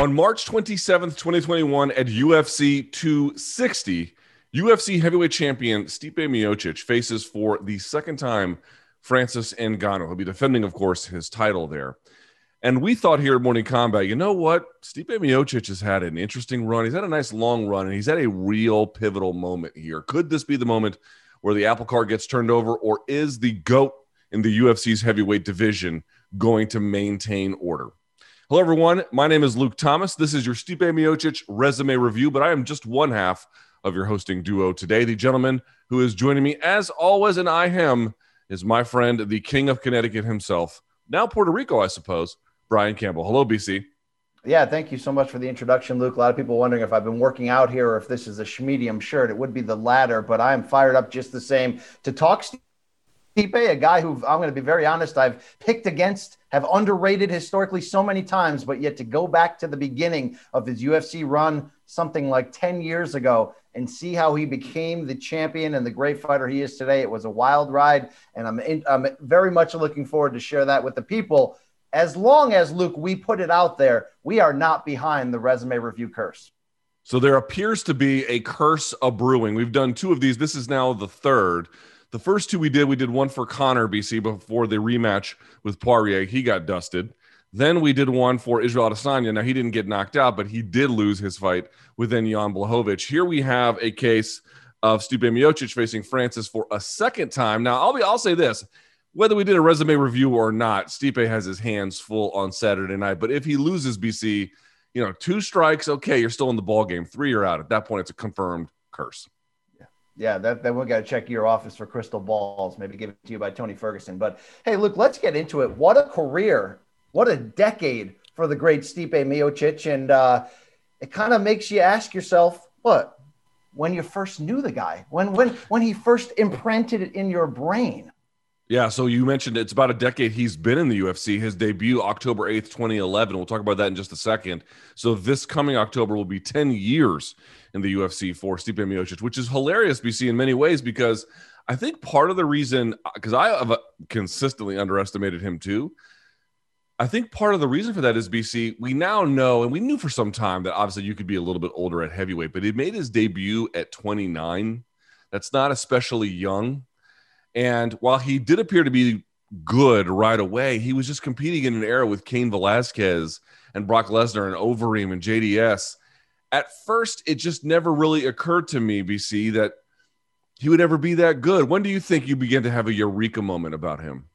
On March 27th, 2021, at UFC 260, UFC heavyweight champion Stipe Miocic faces for the second time Francis Ngannou. He'll be defending, of course, his title there. And we thought here at Morning Combat, you know what? Stipe Miocic has had an interesting run. He's had a nice long run, and he's had a real pivotal moment here. Could this be the moment where the apple cart gets turned over, or is the GOAT in the UFC's heavyweight division going to maintain order? Hello, everyone. My name is Luke Thomas. This is your Stipe Miocic resume review, but I am just one half of your hosting duo today. The gentleman who is joining me, as always, and I him, is my friend, the King of Connecticut himself, now Puerto Rico, I suppose, Brian Campbell. Hello, BC. Yeah, thank you so much for the introduction, Luke. A lot of people wondering if I've been working out here or if this is a schmedium shirt. It would be the latter, but I am fired up just the same to talk Stipe, a guy who I'm going to be very honest, I've picked against, have underrated historically so many times, but yet to go back to the beginning of his UFC run, something like 10 years ago, and see how he became the champion and the great fighter he is today. It was a wild ride, and I'm, in, I'm very much looking forward to share that with the people. As long as Luke, we put it out there, we are not behind the resume review curse. So there appears to be a curse of brewing. We've done two of these. This is now the third. The first two we did, we did one for Conor BC before the rematch with Poirier. He got dusted. Then we did one for Israel Adesanya. Now he didn't get knocked out, but he did lose his fight within Jan Blachowicz. Here we have a case of Stipe Miocic facing Francis for a second time. Now I'll be I'll say this. Whether we did a resume review or not, Stipe has his hands full on Saturday night. But if he loses BC, you know, two strikes, okay, you're still in the ball game. Three, you're out. At that point, it's a confirmed curse. Yeah, that, then we got to check your office for crystal balls. Maybe give it to you by Tony Ferguson. But hey, look, let's get into it. What a career! What a decade for the great Stipe Miocic, and uh, it kind of makes you ask yourself, what? When you first knew the guy, when when when he first imprinted it in your brain. Yeah, so you mentioned it's about a decade he's been in the UFC. His debut October 8th, 2011. We'll talk about that in just a second. So this coming October will be 10 years in the UFC for Stipe Miocic, which is hilarious, BC, in many ways, because I think part of the reason, because I have consistently underestimated him too. I think part of the reason for that is BC, we now know, and we knew for some time that obviously you could be a little bit older at heavyweight, but he made his debut at 29. That's not especially young. And while he did appear to be good right away, he was just competing in an era with Cain Velasquez and Brock Lesnar and Overeem and JDS. At first, it just never really occurred to me, BC, that he would ever be that good. When do you think you began to have a eureka moment about him?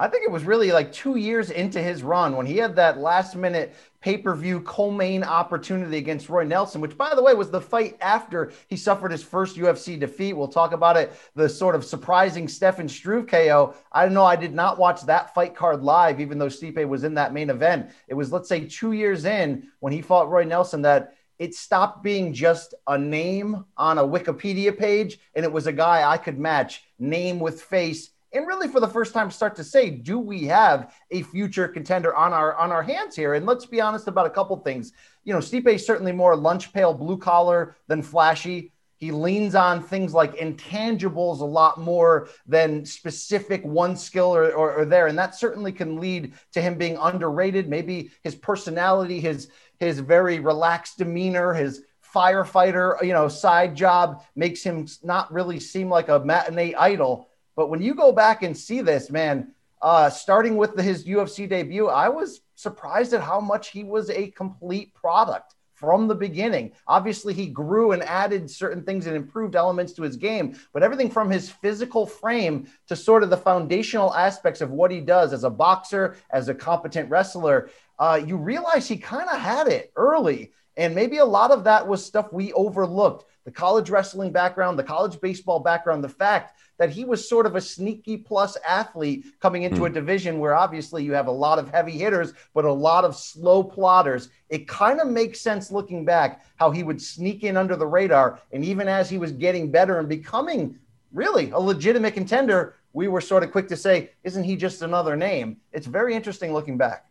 I think it was really like two years into his run when he had that last minute pay per view co main opportunity against Roy Nelson, which, by the way, was the fight after he suffered his first UFC defeat. We'll talk about it. The sort of surprising Stefan Struve KO. I don't know. I did not watch that fight card live, even though Stipe was in that main event. It was, let's say, two years in when he fought Roy Nelson that it stopped being just a name on a Wikipedia page and it was a guy I could match name with face and really for the first time start to say do we have a future contender on our on our hands here? And let's be honest about a couple things. You know Stipe is certainly more lunch pail blue collar than flashy. He leans on things like intangibles a lot more than specific one skill or, or, or there. And that certainly can lead to him being underrated. Maybe his personality his his very relaxed demeanor his firefighter you know side job makes him not really seem like a matinee idol but when you go back and see this, man, uh, starting with the, his UFC debut, I was surprised at how much he was a complete product from the beginning. Obviously, he grew and added certain things and improved elements to his game, but everything from his physical frame to sort of the foundational aspects of what he does as a boxer, as a competent wrestler, uh, you realize he kind of had it early. And maybe a lot of that was stuff we overlooked the college wrestling background, the college baseball background, the fact that he was sort of a sneaky plus athlete coming into a hmm. division where obviously you have a lot of heavy hitters, but a lot of slow plotters. It kind of makes sense looking back how he would sneak in under the radar. And even as he was getting better and becoming really a legitimate contender, we were sort of quick to say, isn't he just another name? It's very interesting looking back.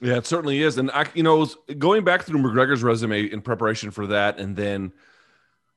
Yeah, it certainly is. And I, you know, going back through McGregor's resume in preparation for that, and then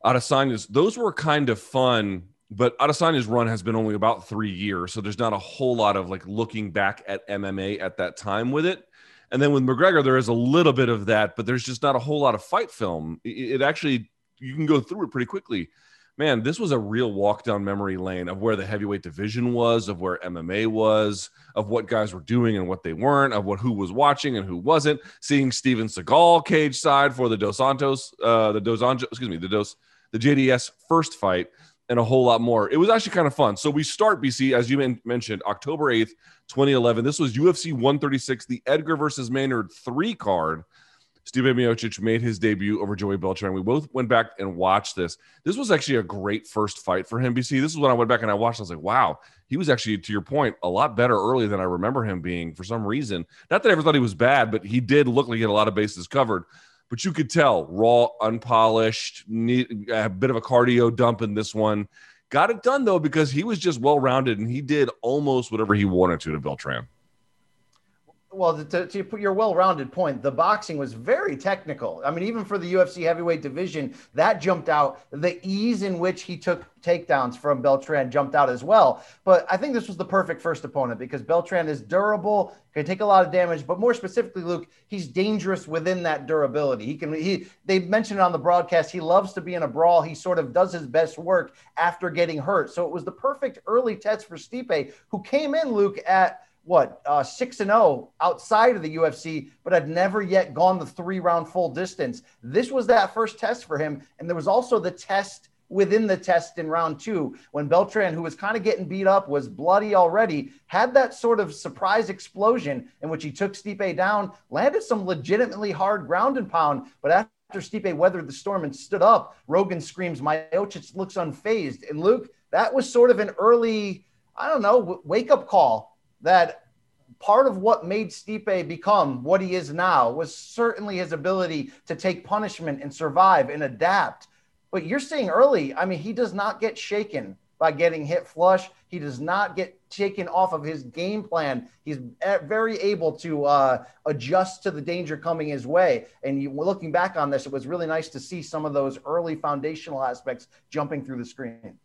Adesanya's, those were kind of fun. But Adesanya's run has been only about three years, so there's not a whole lot of like looking back at MMA at that time with it. And then with McGregor, there is a little bit of that, but there's just not a whole lot of fight film. It, it actually you can go through it pretty quickly man, this was a real walk down memory lane of where the heavyweight division was, of where MMA was, of what guys were doing and what they weren't, of what who was watching and who wasn't. Seeing Steven Seagal cage side for the Dos Santos, uh, the Dos Anjos, excuse me, the Dos, the JDS first fight, and a whole lot more. It was actually kind of fun. So we start BC as you mentioned, October eighth, twenty eleven. This was UFC one thirty six, the Edgar versus Maynard three card. Stipe Miocic made his debut over Joey Beltran. We both went back and watched this. This was actually a great first fight for him. BC. This is when I went back and I watched. I was like, wow, he was actually, to your point, a lot better early than I remember him being for some reason. Not that I ever thought he was bad, but he did look like he had a lot of bases covered. But you could tell raw, unpolished, need, a bit of a cardio dump in this one. Got it done though because he was just well rounded and he did almost whatever he wanted to to Beltran well, to, to put your well-rounded point, the boxing was very technical. I mean, even for the UFC heavyweight division, that jumped out. The ease in which he took takedowns from Beltran jumped out as well. But I think this was the perfect first opponent because Beltran is durable, can take a lot of damage, but more specifically, Luke, he's dangerous within that durability. He can. He they mentioned it on the broadcast. He loves to be in a brawl. He sort of does his best work after getting hurt. So it was the perfect early test for Stipe, who came in, Luke, at what uh, six and zero oh outside of the UFC, but had never yet gone the three round full distance. This was that first test for him, and there was also the test within the test in round two when Beltran, who was kind of getting beat up, was bloody already, had that sort of surprise explosion in which he took Stipe down, landed some legitimately hard ground and pound, but after Stipe weathered the storm and stood up, Rogan screams, Miocic looks unfazed. And Luke, that was sort of an early, I don't know, wake up call that part of what made Stipe become what he is now was certainly his ability to take punishment and survive and adapt. But you're seeing early, I mean, he does not get shaken by getting hit flush. He does not get taken off of his game plan. He's very able to uh, adjust to the danger coming his way. And you, looking back on this, it was really nice to see some of those early foundational aspects jumping through the screen.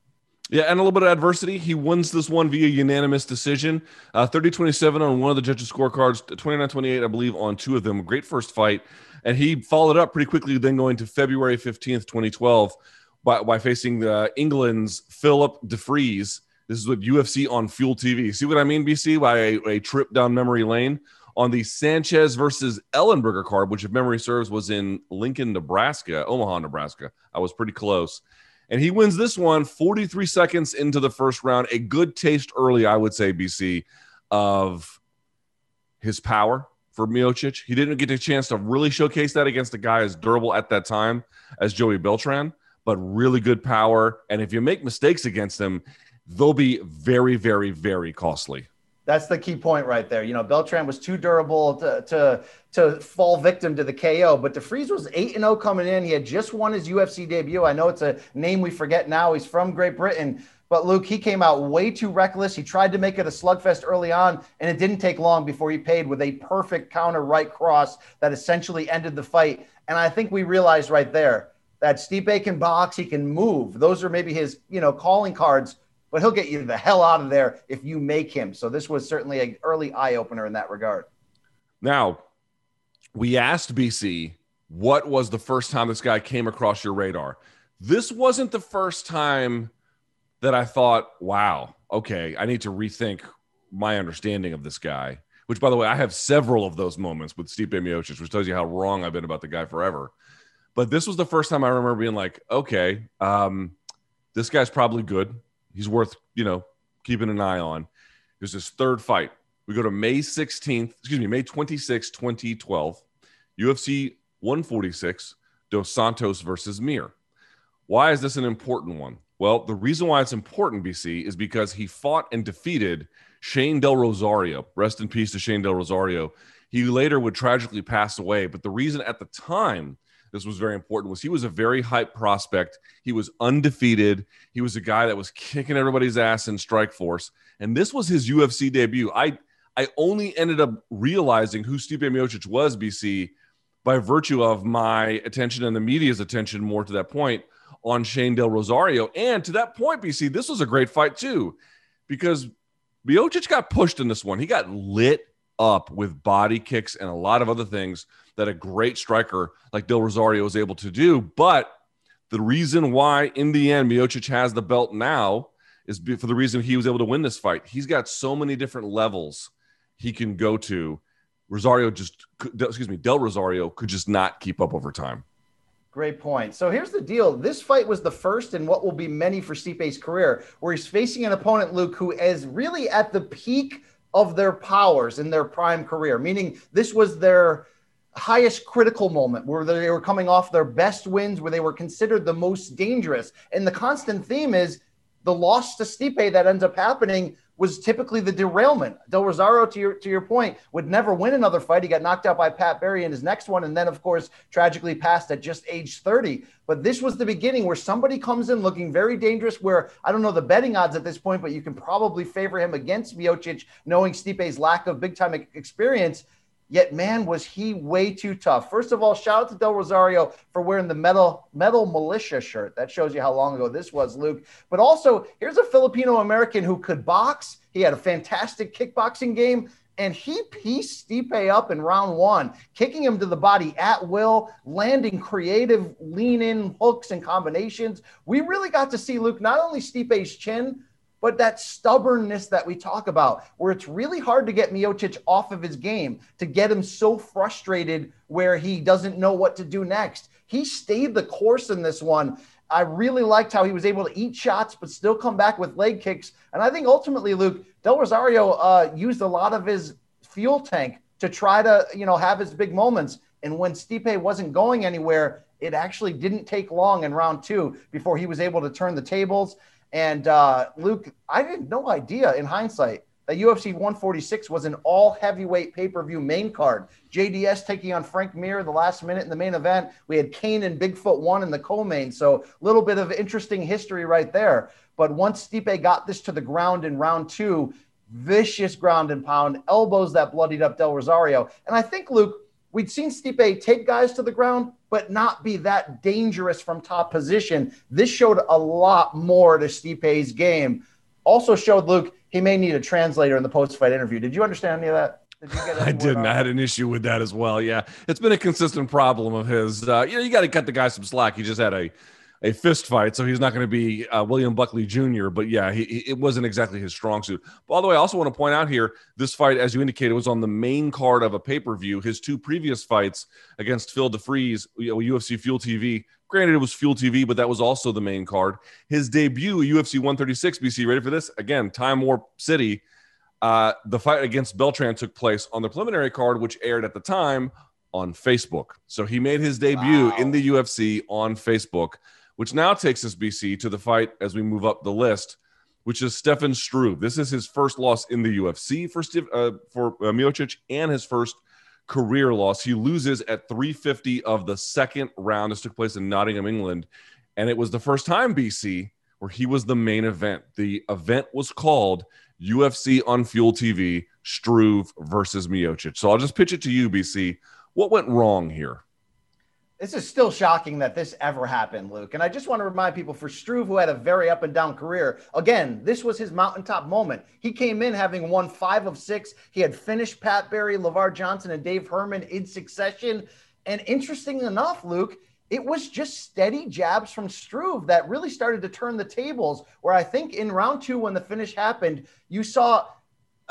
Yeah, and a little bit of adversity. He wins this one via unanimous decision. Uh, 30 27 on one of the judges' scorecards, 29 28, I believe, on two of them. Great first fight. And he followed up pretty quickly, then going to February 15th, 2012, by, by facing the England's Philip DeFries. This is what UFC on Fuel TV. See what I mean, BC, by a, a trip down memory lane? On the Sanchez versus Ellenberger card, which, if memory serves, was in Lincoln, Nebraska, Omaha, Nebraska. I was pretty close. And he wins this one 43 seconds into the first round. A good taste early, I would say, BC, of his power for Miocic. He didn't get a chance to really showcase that against a guy as durable at that time as Joey Beltran, but really good power. And if you make mistakes against him, they'll be very, very, very costly. That's the key point right there. You know, Beltran was too durable to, to, to fall victim to the KO, but DeFries was 8 0 coming in. He had just won his UFC debut. I know it's a name we forget now. He's from Great Britain. But Luke, he came out way too reckless. He tried to make it a slugfest early on, and it didn't take long before he paid with a perfect counter right cross that essentially ended the fight. And I think we realized right there that Stipe can box, he can move. Those are maybe his, you know, calling cards but he'll get you the hell out of there if you make him. So this was certainly an early eye opener in that regard. Now, we asked BC what was the first time this guy came across your radar. This wasn't the first time that I thought, wow, okay, I need to rethink my understanding of this guy. Which, by the way, I have several of those moments with Stipe Miocic, which tells you how wrong I've been about the guy forever. But this was the first time I remember being like, okay, um, this guy's probably good he's worth you know keeping an eye on. It was his third fight. We go to May 16th, excuse me, May 26, 2012, UFC 146, Dos Santos versus Mir. Why is this an important one? Well, the reason why it's important, BC, is because he fought and defeated Shane Del Rosario. Rest in peace to Shane Del Rosario. He later would tragically pass away. But the reason at the time this was very important was he was a very hype prospect. He was undefeated. He was a guy that was kicking everybody's ass in Strikeforce. And this was his UFC debut. I I only ended up realizing who Stipe Miocic was, BC, by virtue of my attention and the media's attention more to that point on Shane Del Rosario. And to that point, BC, this was a great fight too, because Miocic got pushed in this one. He got lit up with body kicks and a lot of other things that a great striker like Del Rosario is able to do. But the reason why, in the end, Miocic has the belt now is for the reason he was able to win this fight. He's got so many different levels he can go to. Rosario just, excuse me, Del Rosario could just not keep up over time. Great point. So here's the deal. This fight was the first in what will be many for Stipe's career, where he's facing an opponent, Luke, who is really at the peak of their powers in their prime career, meaning this was their highest critical moment where they were coming off their best wins, where they were considered the most dangerous. And the constant theme is the loss to Stipe that ends up happening was typically the derailment. Del Rosario, to your to your point, would never win another fight. He got knocked out by Pat Barry in his next one, and then of course tragically passed at just age 30. But this was the beginning where somebody comes in looking very dangerous. Where I don't know the betting odds at this point, but you can probably favor him against Miocic, knowing Stipe's lack of big time experience. Yet, man, was he way too tough. First of all, shout out to Del Rosario for wearing the metal metal militia shirt. That shows you how long ago this was, Luke. But also, here's a Filipino American who could box. He had a fantastic kickboxing game, and he pieced Stipe up in round one, kicking him to the body at will, landing creative lean in hooks and combinations. We really got to see Luke not only Stipe's chin but that stubbornness that we talk about, where it's really hard to get Miocic off of his game, to get him so frustrated where he doesn't know what to do next. He stayed the course in this one. I really liked how he was able to eat shots, but still come back with leg kicks. And I think ultimately, Luke, Del Rosario uh, used a lot of his fuel tank to try to, you know, have his big moments. And when Stipe wasn't going anywhere, it actually didn't take long in round two before he was able to turn the tables. And uh, Luke, I had no idea in hindsight that UFC 146 was an all heavyweight pay per view main card. JDS taking on Frank Mir the last minute in the main event. We had Cain and Bigfoot one in the co main. So a little bit of interesting history right there. But once Stipe got this to the ground in round two, vicious ground and pound, elbows that bloodied up Del Rosario. And I think, Luke, we'd seen Stipe take guys to the ground, but not be that dangerous from top position. This showed a lot more to Stipe's game. Also showed Luke he may need a translator in the post-fight interview. Did you understand any of that? Did I didn't. I had an issue with that as well. Yeah, it's been a consistent problem of his. Uh, you know, you got to cut the guy some slack. He just had a a fist fight, so he's not going to be uh, William Buckley Jr. But yeah, he, it wasn't exactly his strong suit. By the way, I also want to point out here this fight, as you indicated, was on the main card of a pay per view. His two previous fights against Phil DeFries, you know, UFC Fuel TV. Granted, it was Fuel TV, but that was also the main card. His debut, UFC 136 BC. Ready for this? Again, Time Warp City. Uh, the fight against Beltran took place on the preliminary card, which aired at the time on Facebook. So he made his debut wow. in the UFC on Facebook which now takes us, BC, to the fight as we move up the list, which is Stefan Struve. This is his first loss in the UFC for uh, for uh, Miocic and his first career loss. He loses at 350 of the second round. This took place in Nottingham, England, and it was the first time BC where he was the main event. The event was called UFC on Fuel TV Struve versus Miocic. So I'll just pitch it to you, BC. What went wrong here? This is still shocking that this ever happened, Luke. And I just want to remind people for Struve, who had a very up and down career, again, this was his mountaintop moment. He came in having won five of six. He had finished Pat Barry, Lavar Johnson, and Dave Herman in succession. And interesting enough, Luke, it was just steady jabs from Struve that really started to turn the tables. Where I think in round two, when the finish happened, you saw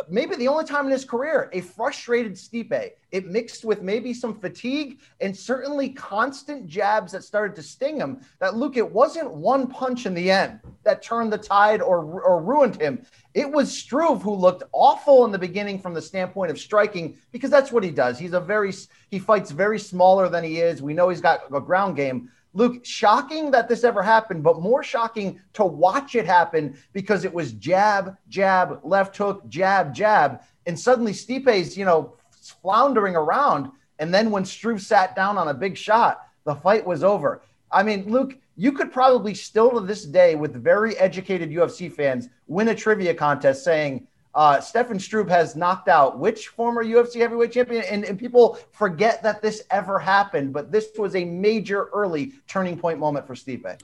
maybe the only time in his career, a frustrated Stipe. It mixed with maybe some fatigue and certainly constant jabs that started to sting him. That Luke, it wasn't one punch in the end that turned the tide or, or ruined him. It was Struve who looked awful in the beginning from the standpoint of striking because that's what he does. He's a very he fights very smaller than he is. We know he's got a ground game. Luke, shocking that this ever happened, but more shocking to watch it happen because it was jab, jab, left hook, jab, jab. And suddenly Stipe's, you know, floundering around. And then when Struve sat down on a big shot, the fight was over. I mean, Luke, you could probably still to this day, with very educated UFC fans, win a trivia contest saying, uh, Stefan Struve has knocked out which former UFC heavyweight champion, and, and people forget that this ever happened. But this was a major early turning point moment for Stipe.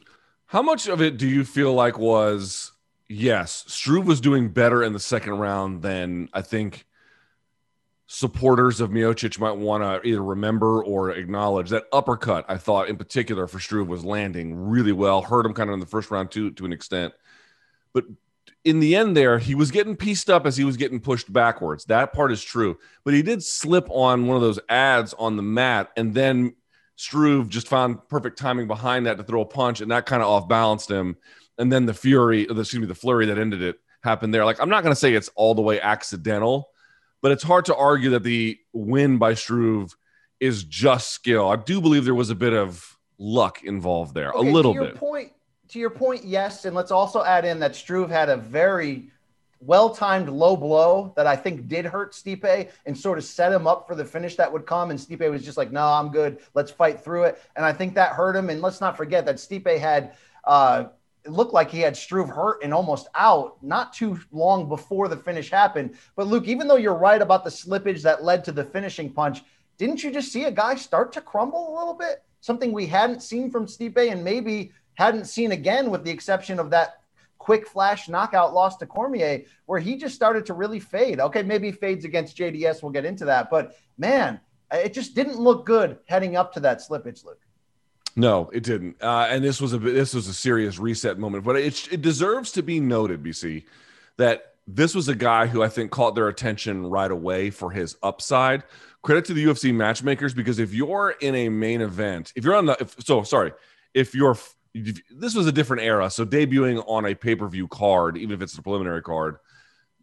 How much of it do you feel like was yes, Struve was doing better in the second round than I think supporters of Miocic might want to either remember or acknowledge. That uppercut, I thought in particular for Struve was landing really well. Hurt him kind of in the first round too, to an extent. But in the end, there he was getting pieced up as he was getting pushed backwards. That part is true. But he did slip on one of those ads on the mat, and then Struve just found perfect timing behind that to throw a punch, and that kind of off balanced him. And then the fury, excuse me, the flurry that ended it happened there. Like I'm not going to say it's all the way accidental but it's hard to argue that the win by Struve is just skill. I do believe there was a bit of luck involved there, okay, a little to your bit. Point, to your point, yes. And let's also add in that Struve had a very well timed low blow that I think did hurt Stipe and sort of set him up for the finish that would come. And Stipe was just like, no, I'm good. Let's fight through it. And I think that hurt him. And let's not forget that Stipe had uh, it looked like he had Struve hurt and almost out not too long before the finish happened. But Luke, even though you're right about the slippage that led to the finishing punch, didn't you just see a guy start to crumble a little bit? Something we hadn't seen from Stipe and maybe hadn't seen again, with the exception of that quick flash knockout loss to Cormier, where he just started to really fade. Okay, maybe fades against JDS. We'll get into that. But man, it just didn't look good heading up to that slippage, Luke. No, it didn't. Uh, and this was a this was a serious reset moment. But it it deserves to be noted, BC, that this was a guy who I think caught their attention right away for his upside. Credit to the UFC matchmakers because if you're in a main event, if you're on the if, so sorry, if you're this was a different era, so debuting on a pay per view card, even if it's a preliminary card,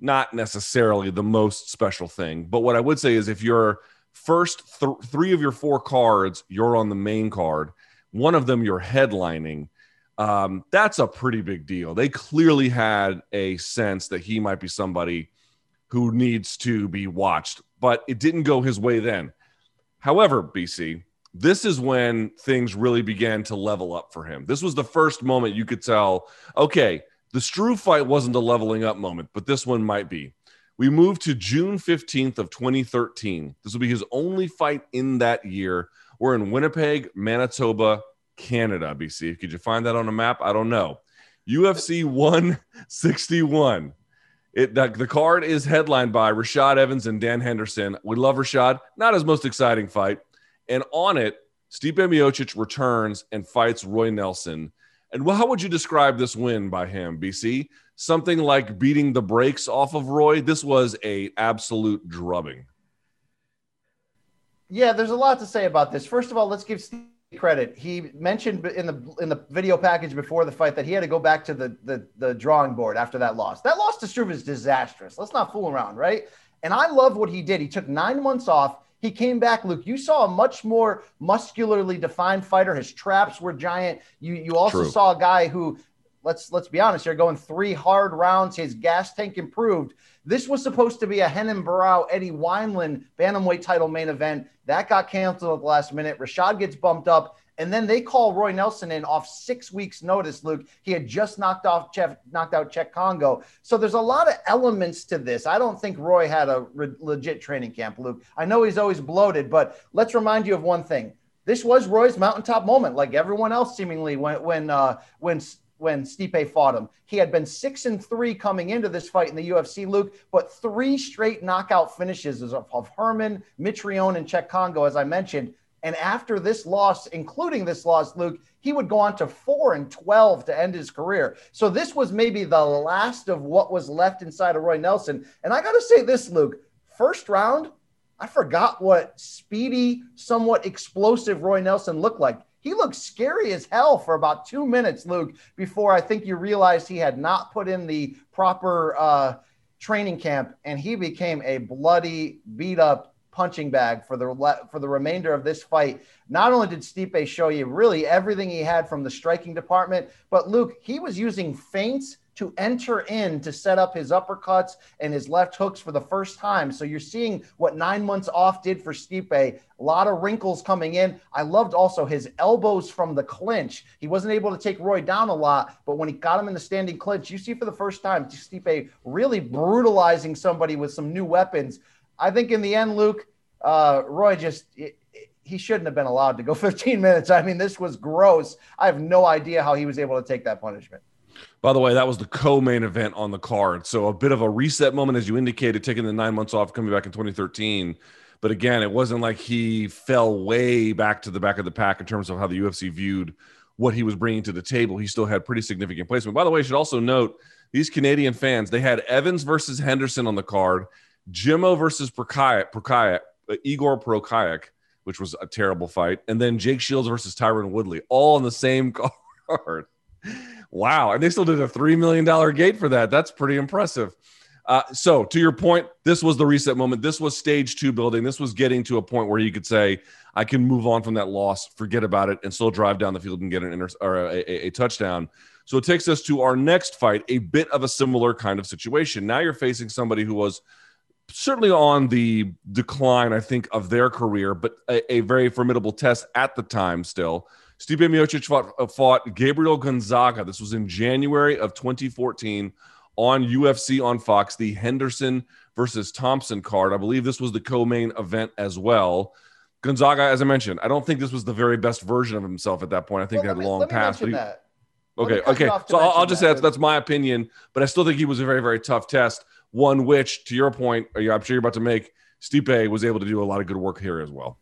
not necessarily the most special thing. But what I would say is if you're first th- three of your four cards, you're on the main card one of them you're headlining, um, that's a pretty big deal. They clearly had a sense that he might be somebody who needs to be watched, but it didn't go his way then. However, BC, this is when things really began to level up for him. This was the first moment you could tell, okay, the Struve fight wasn't a leveling up moment, but this one might be. We move to June 15th of 2013. This will be his only fight in that year. We're in Winnipeg, Manitoba, Canada, BC. Could you find that on a map? I don't know. UFC 161. It the, the card is headlined by Rashad Evans and Dan Henderson. We love Rashad. Not his most exciting fight. And on it, Stipe Miocic returns and fights Roy Nelson. And how would you describe this win by him, BC? Something like beating the brakes off of Roy. This was a absolute drubbing. Yeah, there's a lot to say about this. First of all, let's give Steve credit. He mentioned in the in the video package before the fight that he had to go back to the the, the drawing board after that loss. That loss to Struve is disastrous. Let's not fool around, right? And I love what he did. He took nine months off. He came back, Luke. You saw a much more muscularly defined fighter. His traps were giant. You you also True. saw a guy who let's let's be honest here, going three hard rounds. His gas tank improved. This was supposed to be a Renan Barão, Eddie Wineland bantamweight title main event. That got canceled at the last minute. Rashad gets bumped up. And then they call Roy Nelson in off six weeks' notice. Luke, he had just knocked off Chef, knocked out Cheick Kongo. So there's a lot of elements to this. I don't think Roy had a re- legit training camp, Luke. I know he's always bloated, but let's remind you of one thing. This was Roy's mountaintop moment, like everyone else seemingly when when uh, when when Stipe fought him. He had been six and three coming into this fight in the UFC, Luke, but three straight knockout finishes of, of Herman, Mitrione, and Cheick Kongo, as I mentioned. And after this loss, including this loss, Luke, he would go on to four and 12 to end his career. So this was maybe the last of what was left inside of Roy Nelson. And I got to say this, Luke, first round, I forgot what speedy, somewhat explosive Roy Nelson looked like. He looked scary as hell for about two minutes, Luke, before I think you realized he had not put in the proper uh, training camp and he became a bloody, beat up punching bag for the for the remainder of this fight. Not only did Stipe show you really everything he had from the striking department, but Luke, he was using feints to enter in to set up his uppercuts and his left hooks for the first time. So you're seeing what nine months off did for Stipe. A lot of wrinkles coming in. I loved also his elbows from the clinch. He wasn't able to take Roy down a lot, but when he got him in the standing clinch, you see for the first time Stipe really brutalizing somebody with some new weapons. I think in the end, Luke, uh, Roy just. He shouldn't have been allowed to go 15 minutes. I mean, this was gross. I have no idea how he was able to take that punishment. By the way, that was the co-main event on the card. So a bit of a reset moment, as you indicated, taking the nine months off, coming back in 2013. But again, it wasn't like he fell way back to the back of the pack in terms of how the UFC viewed what he was bringing to the table. He still had pretty significant placement. By the way, I should also note these Canadian fans, they had Evans versus Henderson on the card, Jimmo versus Prokayak, Prokayak, uh, Igor Prokayak, which was a terrible fight, and then Jake Shields versus Tyron Woodley, all on the same card. Wow. And they still did a $3 million gate for that. That's pretty impressive. Uh, so, to your point, this was the reset moment. This was stage two building. This was getting to a point where you could say, I can move on from that loss, forget about it, and still drive down the field and get an inter- or a, a, a touchdown. So, it takes us to our next fight, a bit of a similar kind of situation. Now you're facing somebody who was certainly on the decline, I think, of their career, but a, a very formidable test at the time still. Stipe Miocic fought, uh, fought Gabriel Gonzaga. This was in January of 2014 on UFC on Fox, the Henderson versus Thompson card. I believe this was the co-main event as well. Gonzaga, as I mentioned, I don't think this was the very best version of himself at that point. I think well, they had long past. He, okay, okay. So I'll, I'll just that. say that's, that's my opinion, but I still think he was a very, very tough test. One which, to your point, I'm sure you're about to make, Stipe was able to do a lot of good work here as well.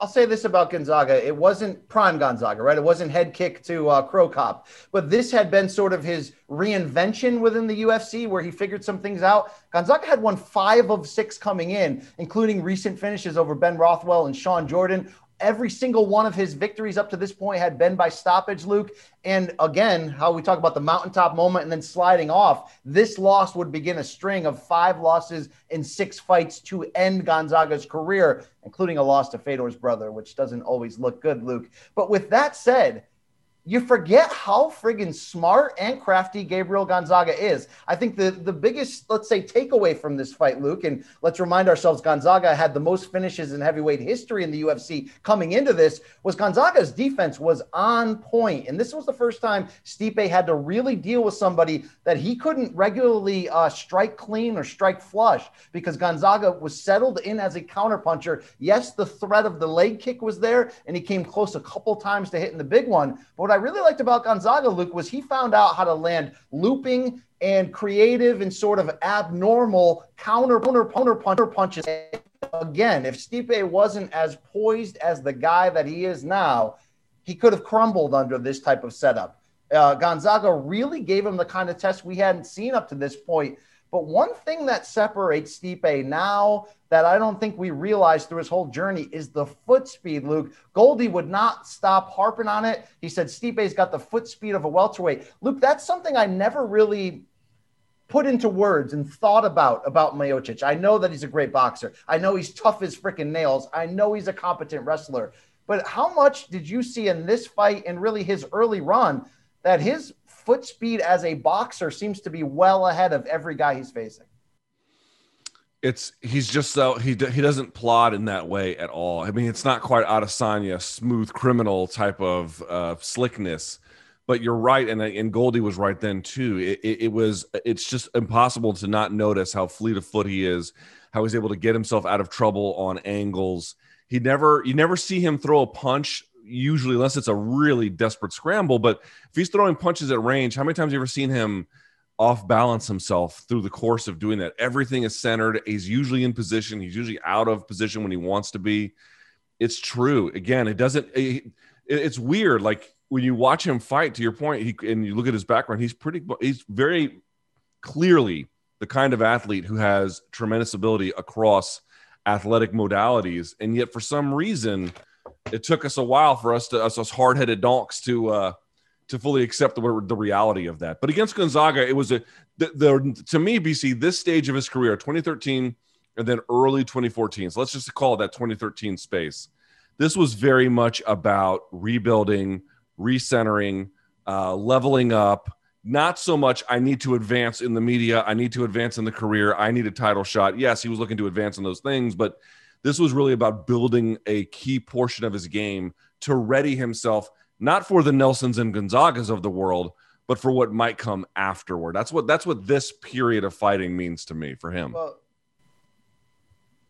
I'll say this about Gonzaga. It wasn't prime Gonzaga, right? It wasn't head kick to uh, Cro Cop, but this had been sort of his reinvention within the UFC where he figured some things out. Gonzaga had won five of six coming in, including recent finishes over Ben Rothwell and Shawn Jordan. Every single one of his victories up to this point had been by stoppage, Luke. And again, how we talk about the mountaintop moment and then sliding off, this loss would begin a string of five losses in six fights to end Gonzaga's career, including a loss to Fedor's brother, which doesn't always look good, Luke. But with that said, you forget how friggin' smart and crafty Gabriel Gonzaga is. I think the, the biggest, let's say, takeaway from this fight, Luke, and let's remind ourselves Gonzaga had the most finishes in heavyweight history in the UFC coming into this, was Gonzaga's defense was on point. And this was the first time Stipe had to really deal with somebody that he couldn't regularly uh, strike clean or strike flush because Gonzaga was settled in as a counterpuncher. Yes, the threat of the leg kick was there, and he came close a couple times to hitting the big one. But I really liked about Gonzaga, Luke, was he found out how to land looping and creative and sort of abnormal counter counter counter puncher punches. Again, if Stipe wasn't as poised as the guy that he is now, he could have crumbled under this type of setup. Uh, Gonzaga really gave him the kind of test we hadn't seen up to this point but one thing that separates Stipe now that I don't think we realized through his whole journey is the foot speed, Luke. Goldie would not stop harping on it. He said Stipe's got the foot speed of a welterweight. Luke, that's something I never really put into words and thought about about Miocic. I know that he's a great boxer. I know he's tough as freaking nails. I know he's a competent wrestler. But how much did you see in this fight and really his early run that his foot speed as a boxer seems to be well ahead of every guy he's facing. It's he's just so he he doesn't plod in that way at all. I mean, it's not quite Adesanya smooth criminal type of uh, slickness, but you're right, and and Goldie was right then too. It, it, it was it's just impossible to not notice how fleet of foot he is, how he's able to get himself out of trouble on angles. He never you never see him throw a punch usually unless it's a really desperate scramble. But if he's throwing punches at range, how many times have you ever seen him off balance himself through the course of doing that? Everything is centered. He's usually in position. He's usually out of position when he wants to be. It's true. Again, it doesn't. It, it's weird. Like when you watch him fight. To your point, he and you look at his background. He's pretty. He's very clearly the kind of athlete who has tremendous ability across athletic modalities, and yet for some reason it took us a while for us to us, us hard-headed donks to uh to fully accept the, the reality of that. But against Gonzaga, it was a the, the to me, BC, this stage of his career, 2013 and then early 2014. So let's just call it that 2013 space. This was very much about rebuilding, recentering, uh, leveling up. Not so much, I need to advance in the media. I need to advance in the career. I need a title shot. Yes, he was looking to advance in those things, but this was really about building a key portion of his game to ready himself, not for the Nelsons and Gonzagas of the world, but for what might come afterward. That's what that's what this period of fighting means to me for him. Well,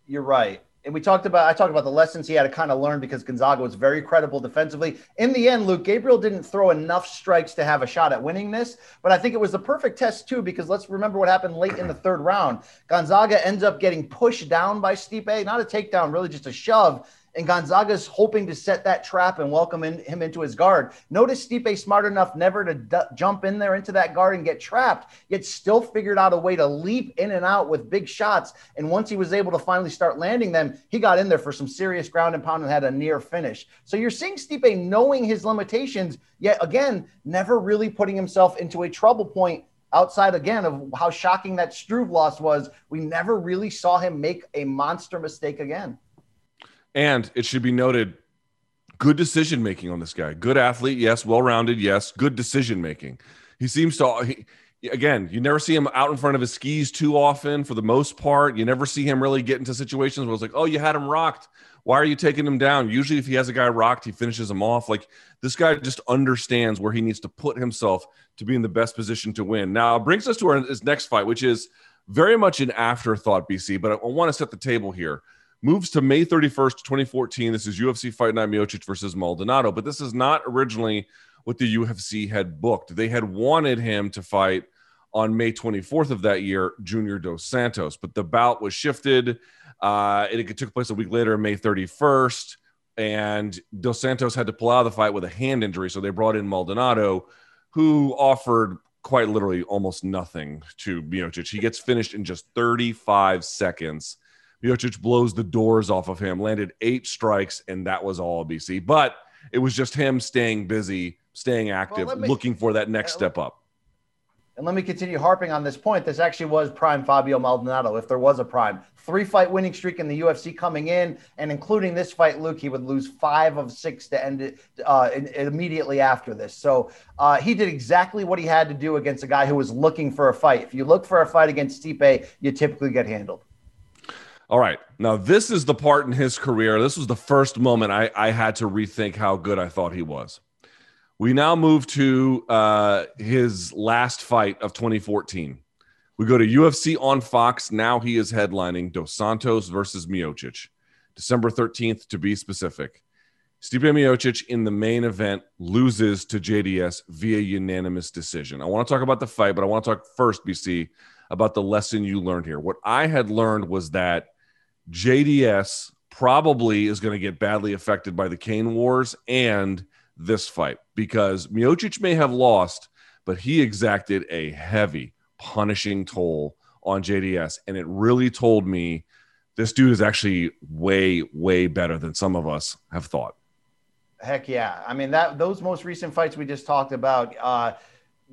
you're right. And we talked about I talked about the lessons he had to kind of learn because Gonzaga was very credible defensively. In the end, Luke Gabriel didn't throw enough strikes to have a shot at winning this, but I think it was the perfect test too because let's remember what happened late in the third round. Gonzaga ends up getting pushed down by Stipe, not a takedown, really just a shove and Gonzaga's hoping to set that trap and welcome in, him into his guard. Notice Stipe smart enough never to d- jump in there into that guard and get trapped, yet still figured out a way to leap in and out with big shots. And once he was able to finally start landing them, he got in there for some serious ground and pound and had a near finish. So you're seeing Stipe knowing his limitations, yet again, never really putting himself into a trouble point outside again of how shocking that Struve loss was, we never really saw him make a monster mistake again. And it should be noted good decision making on this guy. Good athlete, yes. Well rounded, yes. Good decision making. He seems to, he, again, you never see him out in front of his skis too often for the most part. You never see him really get into situations where it's like, oh, you had him rocked. Why are you taking him down? Usually, if he has a guy rocked, he finishes him off. Like this guy just understands where he needs to put himself to be in the best position to win. Now, brings us to our his next fight, which is very much an afterthought, BC, but I, I want to set the table here moves to May 31st, 2014. This is UFC Fight Night Miocic versus Maldonado, but this is not originally what the UFC had booked. They had wanted him to fight on May 24th of that year, Junior Dos Santos, but the bout was shifted. Uh, it, took place a week later, May 31st, and Dos Santos had to pull out of the fight with a hand injury. So they brought in Maldonado, who offered quite literally almost nothing to Miocic. He gets finished in just 35 seconds Miocic blows the doors off of him, landed eight strikes, and that was all BC. But it was just him staying busy, staying active, well, me, looking for that next step up. And let me continue harping on this point. This actually was prime Fabio Maldonado, if there was a prime. Three fight winning streak in the UFC coming in, and including this fight, Luke, he would lose five of six to end it uh, in, immediately after this. So uh, he did exactly what he had to do against a guy who was looking for a fight. If you look for a fight against Stipe, you typically get handled. All right. Now, this is the part in his career. This was the first moment I, I had to rethink how good I thought he was. We now move to uh, his last fight of 2014. We go to UFC on Fox. Now he is headlining Dos Santos versus Miocic, December 13th, to be specific. Stipe Miocic in the main event loses to JDS via unanimous decision. I want to talk about the fight, but I want to talk first, BC, about the lesson you learned here. What I had learned was that JDS probably is going to get badly affected by the Cain Wars and this fight because Miocic may have lost, but he exacted a heavy punishing toll on JDS. And it really told me this dude is actually way, way better than some of us have thought. Heck yeah. I mean, that those most recent fights we just talked about, uh,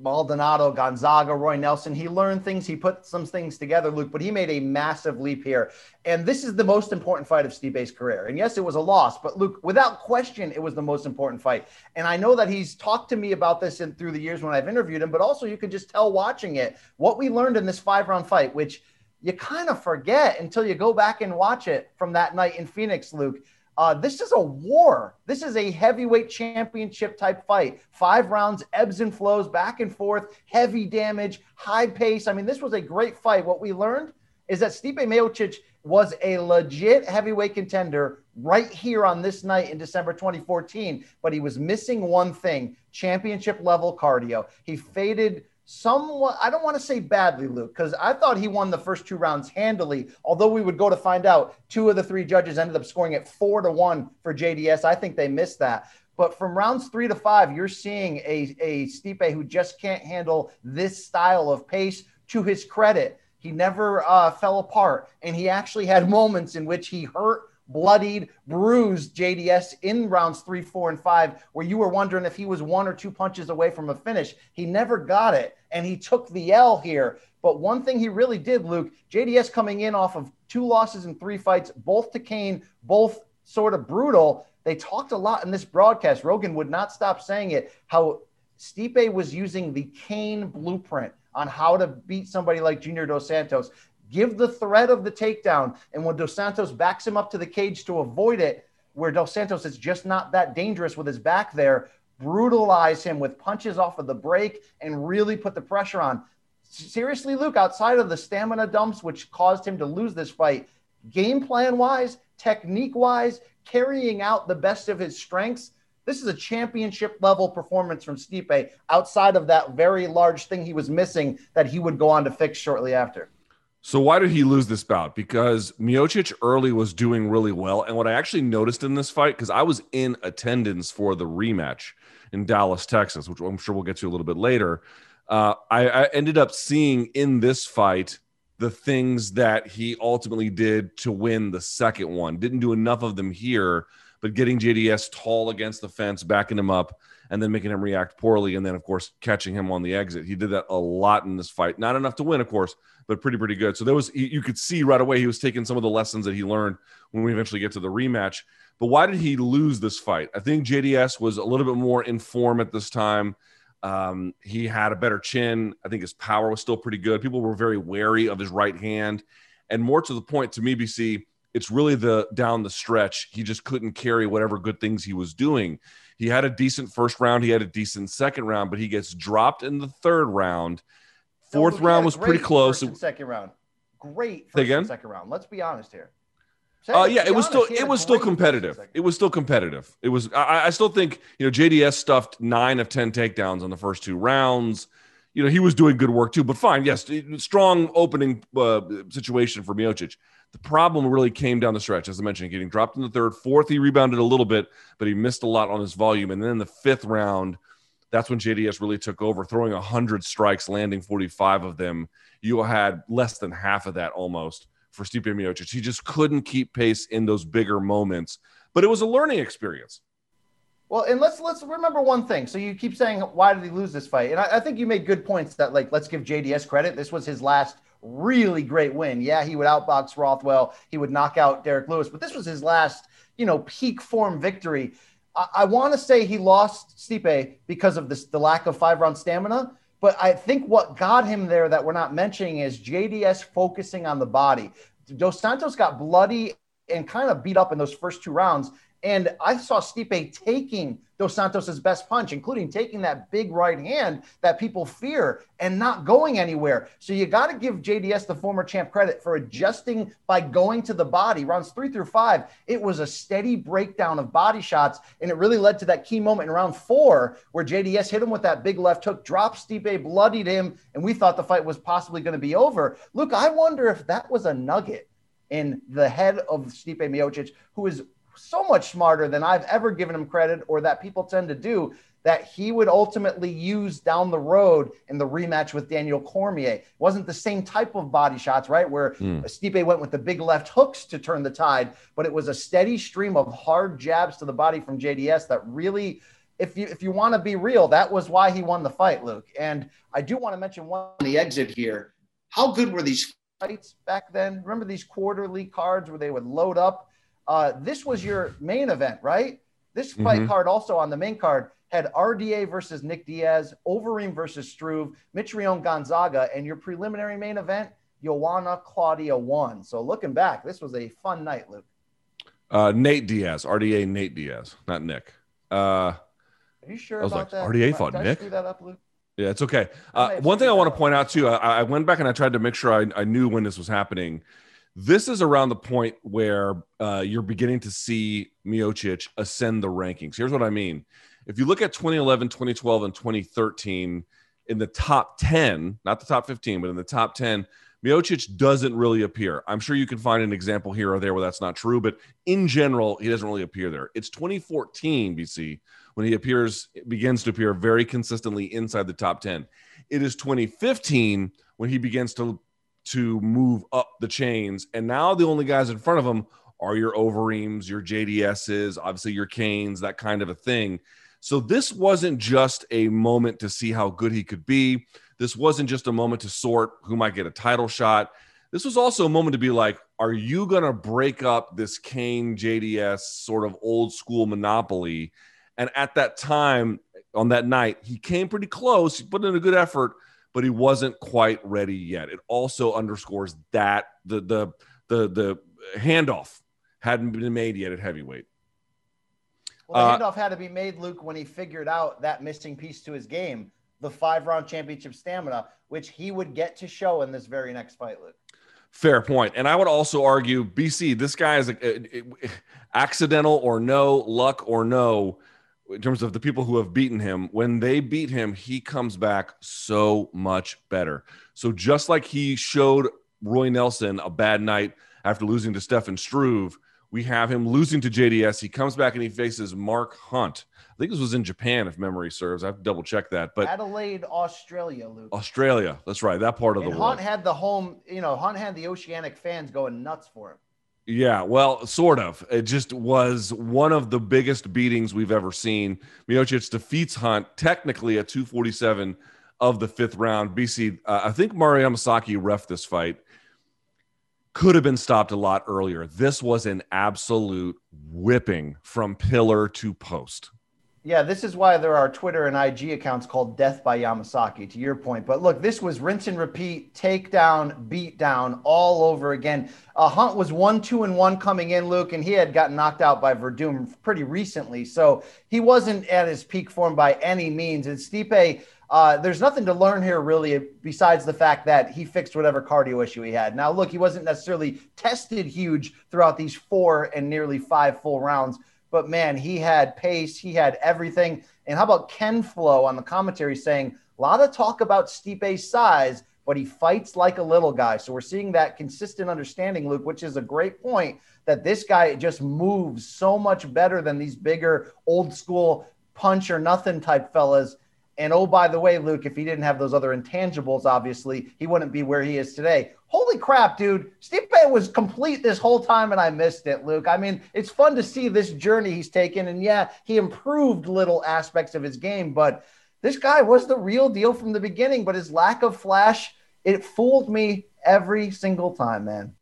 Maldonado, Gonzaga, Roy Nelson. He learned things. He put some things together, Luke, but he made a massive leap here. And this is the most important fight of Stipe's career. And yes, it was a loss, but Luke, without question, it was the most important fight. And I know that he's talked to me about this in, through the years when I've interviewed him, but also you can just tell watching it what we learned in this five round fight, which you kind of forget until you go back and watch it from that night in Phoenix, Luke. Uh, this is a war. This is a heavyweight championship type fight. Five rounds, ebbs and flows, back and forth, heavy damage, high pace. I mean, this was a great fight. What we learned is that Stipe Miocic was a legit heavyweight contender right here on this night in December 2014, but he was missing one thing championship level cardio. He faded somewhat, I don't want to say badly, Luke, because I thought he won the first two rounds handily. Although we would go to find out, two of the three judges ended up scoring it four to one for JDS. I think they missed that. But from rounds three to five, you're seeing a, a Stipe who just can't handle this style of pace. To his credit, he never uh, fell apart. And he actually had moments in which he hurt bloodied, bruised JDS in rounds three, four, and five, where you were wondering if he was one or two punches away from a finish. He never got it, and he took the L here. But one thing he really did, Luke, JDS coming in off of two losses in three fights, both to Cain, both sort of brutal. They talked a lot in this broadcast. Rogan would not stop saying it, how Stipe was using the Cain blueprint on how to beat somebody like Junior Dos Santos. Give the threat of the takedown. And when Dos Santos backs him up to the cage to avoid it, where Dos Santos is just not that dangerous with his back there, brutalize him with punches off of the break and really put the pressure on. Seriously, Luke, outside of the stamina dumps, which caused him to lose this fight, game plan wise, technique wise, carrying out the best of his strengths, this is a championship level performance from Stipe outside of that very large thing he was missing that he would go on to fix shortly after. So why did he lose this bout? Because Miocic early was doing really well, and what I actually noticed in this fight, because I was in attendance for the rematch in Dallas, Texas, which I'm sure we'll get to a little bit later. Uh, I, I ended up seeing in this fight the things that he ultimately did to win the second one. Didn't do enough of them here, but getting JDS tall against the fence, backing him up, and then making him react poorly, and then of course catching him on the exit. He did that a lot in this fight. Not enough to win, of course, but pretty pretty good. So there was you could see right away he was taking some of the lessons that he learned when we eventually get to the rematch. But why did he lose this fight? I think JDS was a little bit more in form at this time. Um, he had a better chin. I think his power was still pretty good. People were very wary of his right hand. And more to the point, to me, BC, it's really the down the stretch. He just couldn't carry whatever good things he was doing. He had a decent first round, he had a decent second round, but he gets dropped in the third round. Fourth No, round was pretty close. Second round. Great first again? second round. Let's be honest here. Uh, yeah, it was honest. still it was still great first and competitive. It was still competitive. It was. I, I still think you know JDS stuffed nine of ten takedowns on the first two rounds. You know he was doing good work too. But fine, yes, strong opening uh, situation for Miocic. The problem really came down the stretch, as I mentioned, getting dropped in the third. Fourth, he rebounded a little bit, but he missed a lot on his volume. And then in the fifth round, that's when JDS really took over, throwing 100 strikes, landing 45 of them. You had less than half of that almost for Stipe Miocic. He just couldn't keep pace in those bigger moments. But it was a learning experience. Well, and let's let's remember one thing. So you keep saying why did he lose this fight? And I, I think you made good points that like let's give JDS credit. This was his last really great win. Yeah, he would outbox Rothwell, he would knock out Derek Lewis, but this was his last, you know, peak form victory. I, I want to say he lost Stipe because of this the lack of five round stamina. But I think what got him there that we're not mentioning is JDS focusing on the body. Dos Santos got bloody and kind of beat up in those first two rounds. And I saw Stipe taking Dos Santos' best punch, including taking that big right hand that people fear and not going anywhere. So you got to give JDS, the former champ, credit for adjusting by going to the body. Rounds three through five, it was a steady breakdown of body shots. And it really led to that key moment in round four where JDS hit him with that big left hook, dropped Stipe, bloodied him. And we thought the fight was possibly going to be over. Look, I wonder if that was a nugget in the head of Stipe Miocic, who is so much smarter than I've ever given him credit or that people tend to do that he would ultimately use down the road in the rematch with Daniel Cormier. It wasn't the same type of body shots, right? Where Mm. Stipe went with the big left hooks to turn the tide, but it was a steady stream of hard jabs to the body from JDS that really if you if you want to be real, that was why he won the fight, Luke. And I do want to mention one on the exit here. How good were these fights back then? Remember these quarterly cards where they would load up? Uh, this was your main event, right? This fight Mhm. card also on the main card had RDA versus Nick Diaz, Overeem versus Struve, Mitrione Gonzaga, and your preliminary main event, Joanna Claudia won. So looking back, this was a fun night, Luke. Uh, Nate Diaz, RDA Nate Diaz, not Nick. Uh, Are you sure I was about like, that? RDA fought Nick? screw that up, Luke? Yeah, it's okay. Uh, one thing I want to point out too, I, I went back and I tried to make sure I, I knew when this was happening. This is around the point where uh, you're beginning to see Miocic ascend the rankings. Here's what I mean. If you look at 2011, 2012, and 2013, in the top 10, not the top 15, but in the top 10, Miocic doesn't really appear. I'm sure you can find an example here or there where that's not true, but in general, he doesn't really appear there. It's 2014 BC when he appears, begins to appear very consistently inside the top 10. It is 2015 when he begins to to move up the chains, and now the only guys in front of him are your Overeems, your JDSs, obviously your Cains, that kind of a thing. So this wasn't just a moment to see how good he could be. This wasn't just a moment to sort who might get a title shot. This was also a moment to be like, are you going to break up this Cain JDS sort of old school monopoly? And at that time, on that night, he came pretty close. He put in a good effort, but he wasn't quite ready yet. It also underscores that the the the the handoff hadn't been made yet at heavyweight. Well, Uh, the handoff had to be made, Luke, when he figured out that missing piece to his game, the five round championship stamina, which he would get to show in this very next fight, Luke. Fair point. And I would also argue, BC, this guy is a, a- a- accidental or no, luck or no, in terms of the people who have beaten him. When they beat him, he comes back so much better. So just like he showed Roy Nelson a bad night after losing to Stefan Struve, we have him losing to JDS. He comes back and he faces Mark Hunt. I think this was in Japan, if memory serves. I have to double check that. But Adelaide, Australia, Luke. Australia, that's right, that part of and the Hunt world. had the home, you know, Hunt had the oceanic fans going nuts for him. Yeah, well, sort of. It just was one of the biggest beatings we've ever seen. Miocic defeats Hunt technically at 247 of the fifth round. BC, uh, I think Mario Yamasaki ref this fight. Could have been stopped a lot earlier. This was an absolute whipping from pillar to post. Yeah, this is why there are Twitter and IG accounts called Death by Yamasaki, to your point. But look, this was rinse and repeat, takedown, beat down all over again. Uh, Hunt was one, two, and one coming in, Luke, and he had gotten knocked out by Werdum pretty recently. So he wasn't at his peak form by any means. And Stipe, uh, there's nothing to learn here, really, besides the fact that he fixed whatever cardio issue he had. Now, look, he wasn't necessarily tested huge throughout these four and nearly five full rounds. But man, he had pace, he had everything. And how about Ken Flo on the commentary saying a lot of talk about Stipe's size, but he fights like a little guy. So we're seeing that consistent understanding, Luke, which is a great point that this guy just moves so much better than these bigger old school punch or nothing type fellas. And oh, by the way, Luke, if he didn't have those other intangibles, obviously, he wouldn't be where he is today. Holy crap, dude. Stipe was complete this whole time and I missed it, Luke. I mean, it's fun to see this journey he's taken. And yeah, he improved little aspects of his game, but this guy was the real deal from the beginning. But his lack of flash, it fooled me every single time, man.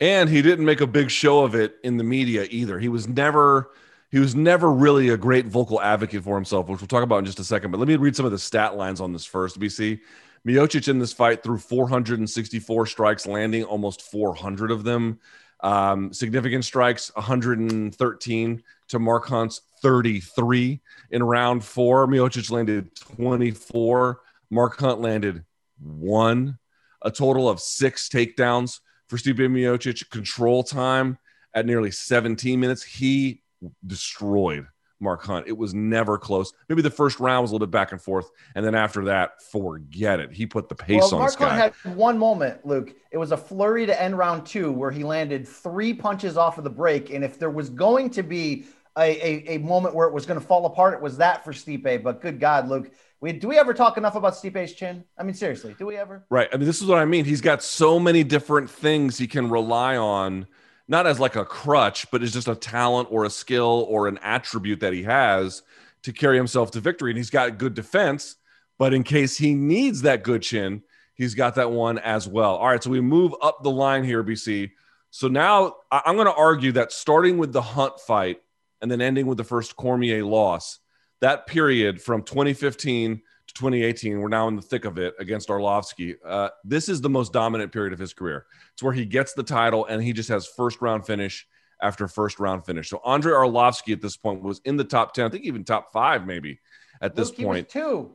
And he didn't make a big show of it in the media either. He was never he was never really a great vocal advocate for himself, which we'll talk about in just a second. But let me read some of the stat lines on this first, BC. Miocic in this fight threw 464 strikes, landing almost 400 of them. Um, significant strikes, 113 to Mark Hunt's 33 in round four. Miocic landed 24. Mark Hunt landed one. A total of six takedowns for Stipe Miocic. Control time at nearly 17 minutes. He destroyed Mark Hunt. It was never close. Maybe the first round was a little bit back and forth, and then after that, forget it. He put the pace well, on Mark. Hunt had one moment, Luke. It was a flurry to end round two where he landed three punches off of the break. And if there was going to be a, a, a moment where it was going to fall apart, it was that for Stipe. But good God, Luke. We, do we ever talk enough about Stipe's chin? I mean, seriously, do we ever? Right. I mean, this is what I mean. He's got so many different things he can rely on, not as like a crutch, but as just a talent or a skill or an attribute that he has to carry himself to victory. And he's got good defense, but in case he needs that good chin, he's got that one as well. All right. So we move up the line here, BC. So now I'm going to argue that starting with the Hunt fight and then ending with the first Cormier loss, that period from 2015 to 2018, we're now in the thick of it against Arlovsky. Uh, this is the most dominant period of his career. It's where he gets the title and he just has first round finish after first round finish. So Andre Arlovsky at this point was in the top 10, I think even top five, maybe at this Luke, point. was two.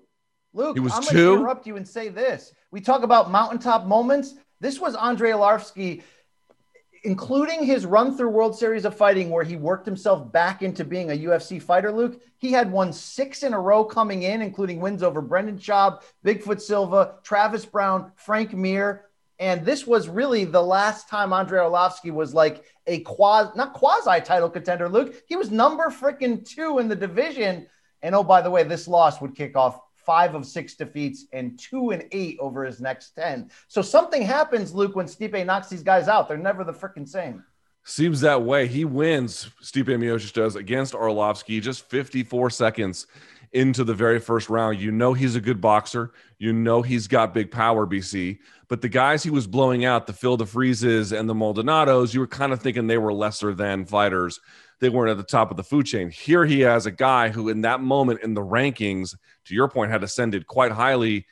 Luke, He was I'm two? going to interrupt you and say this. We talk about mountaintop moments. This was Andre Arlovsky, including his run through World Series of Fighting, where he worked himself back into being a UFC fighter. Luke, he had won six in a row coming in, including wins over Brendan Schaub, Bigfoot Silva, Travis Browne, Frank Mir. And this was really the last time Andre Arlovsky was like a quasi, not quasi title contender, Luke. He was number freaking two in the division. And oh, by the way, this loss would kick off five of six defeats and two and eight over his next 10. So something happens, Luke, when Stipe knocks these guys out. They're never the freaking same. Seems that way. He wins, Stipe Miocic does, against Arlovsky, just 54 seconds into the very first round. You know he's a good boxer. You know he's got big power, BC. But the guys he was blowing out, the Phil De Frieses and the Maldonados, you were kind of thinking they were lesser than fighters. They weren't at the top of the food chain. Here he has a guy who, in that moment in the rankings, to your point, had ascended quite highly,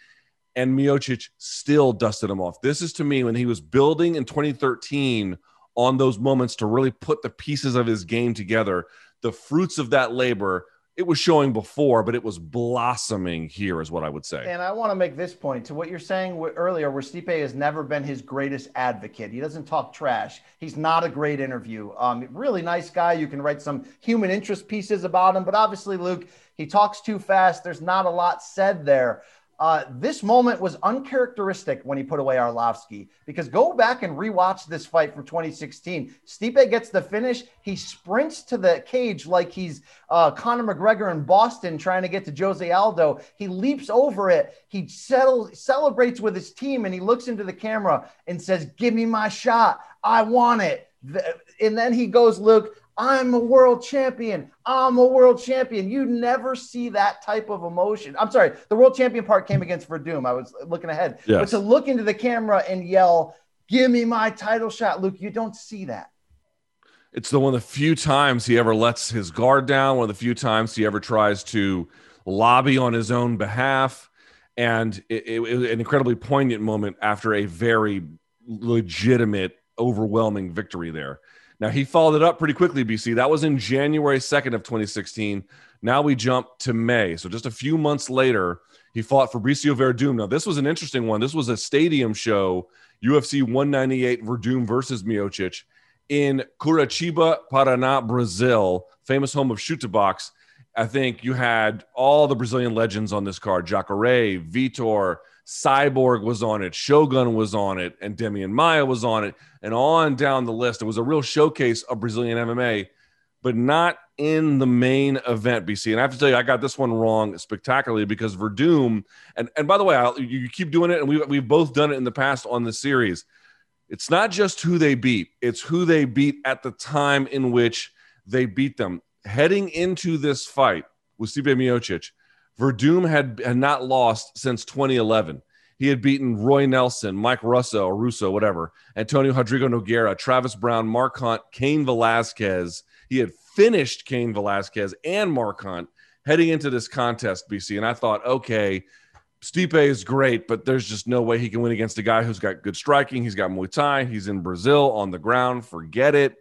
and Miocic still dusted him off. This is to me when he was building in 2013 on those moments to really put the pieces of his game together. The fruits of that labor it was showing before, but it was blossoming here, is what I would say. And I want to make this point to what you're saying earlier, where Stipe has never been his greatest advocate. He doesn't talk trash. He's not a great interview. Um, really nice guy. You can write some human interest pieces about him, but obviously, Luke, he talks too fast. There's not a lot said there. Uh, this moment was uncharacteristic when he put away Arlovsky because go back and rewatch this fight from 2016. Stipe gets the finish. He sprints to the cage like he's uh, Conor McGregor in Boston trying to get to Jose Aldo. He leaps over it. He settles, celebrates with his team and he looks into the camera and says, Give me my shot. I want it. And then he goes, Luke, I'm a world champion. I'm a world champion. You never see that type of emotion. I'm sorry, the world champion part came against Werdum. I was looking ahead. Yes. But to look into the camera and yell, Give me my title shot, Luke, you don't see that. It's the one of the few times he ever lets his guard down, one of the few times he ever tries to lobby on his own behalf. And it, it, it was an incredibly poignant moment after a very legitimate, overwhelming victory there. Now he followed it up pretty quickly, BC. That was in January 2nd of 2016. Now we jump to May. So just a few months later, he fought Fabricio Werdum. Now this was an interesting one. This was a stadium show, UFC 198 Werdum versus Miocic in Curitiba, Paraná, Brazil, famous home of Chute Boxe. I think you had all the Brazilian legends on this card: Jacare, Vitor, Cyborg was on it, Shogun was on it, and Demian Maia was on it, and on down the list. It was a real showcase of Brazilian MMA, but not in the main event, BC. And I have to tell you, I got this one wrong spectacularly because Werdum, and, and by the way, I'll, you keep doing it, and we, we've both done it in the past on the series. It's not just who they beat, it's who they beat at the time in which they beat them. Heading into this fight with Stipe Miocic, Werdum had, had not lost since 2011. He had beaten Roy Nelson, Mike Russo, or Russo, whatever, Antonio Rodrigo Nogueira, Travis Browne, Mark Hunt, Cain Velasquez. He had finished Cain Velasquez and Mark Hunt heading into this contest, BC. And I thought, okay, Stipe is great, but there's just no way he can win against a guy who's got good striking. He's got Muay Thai. He's in Brazil on the ground. Forget it.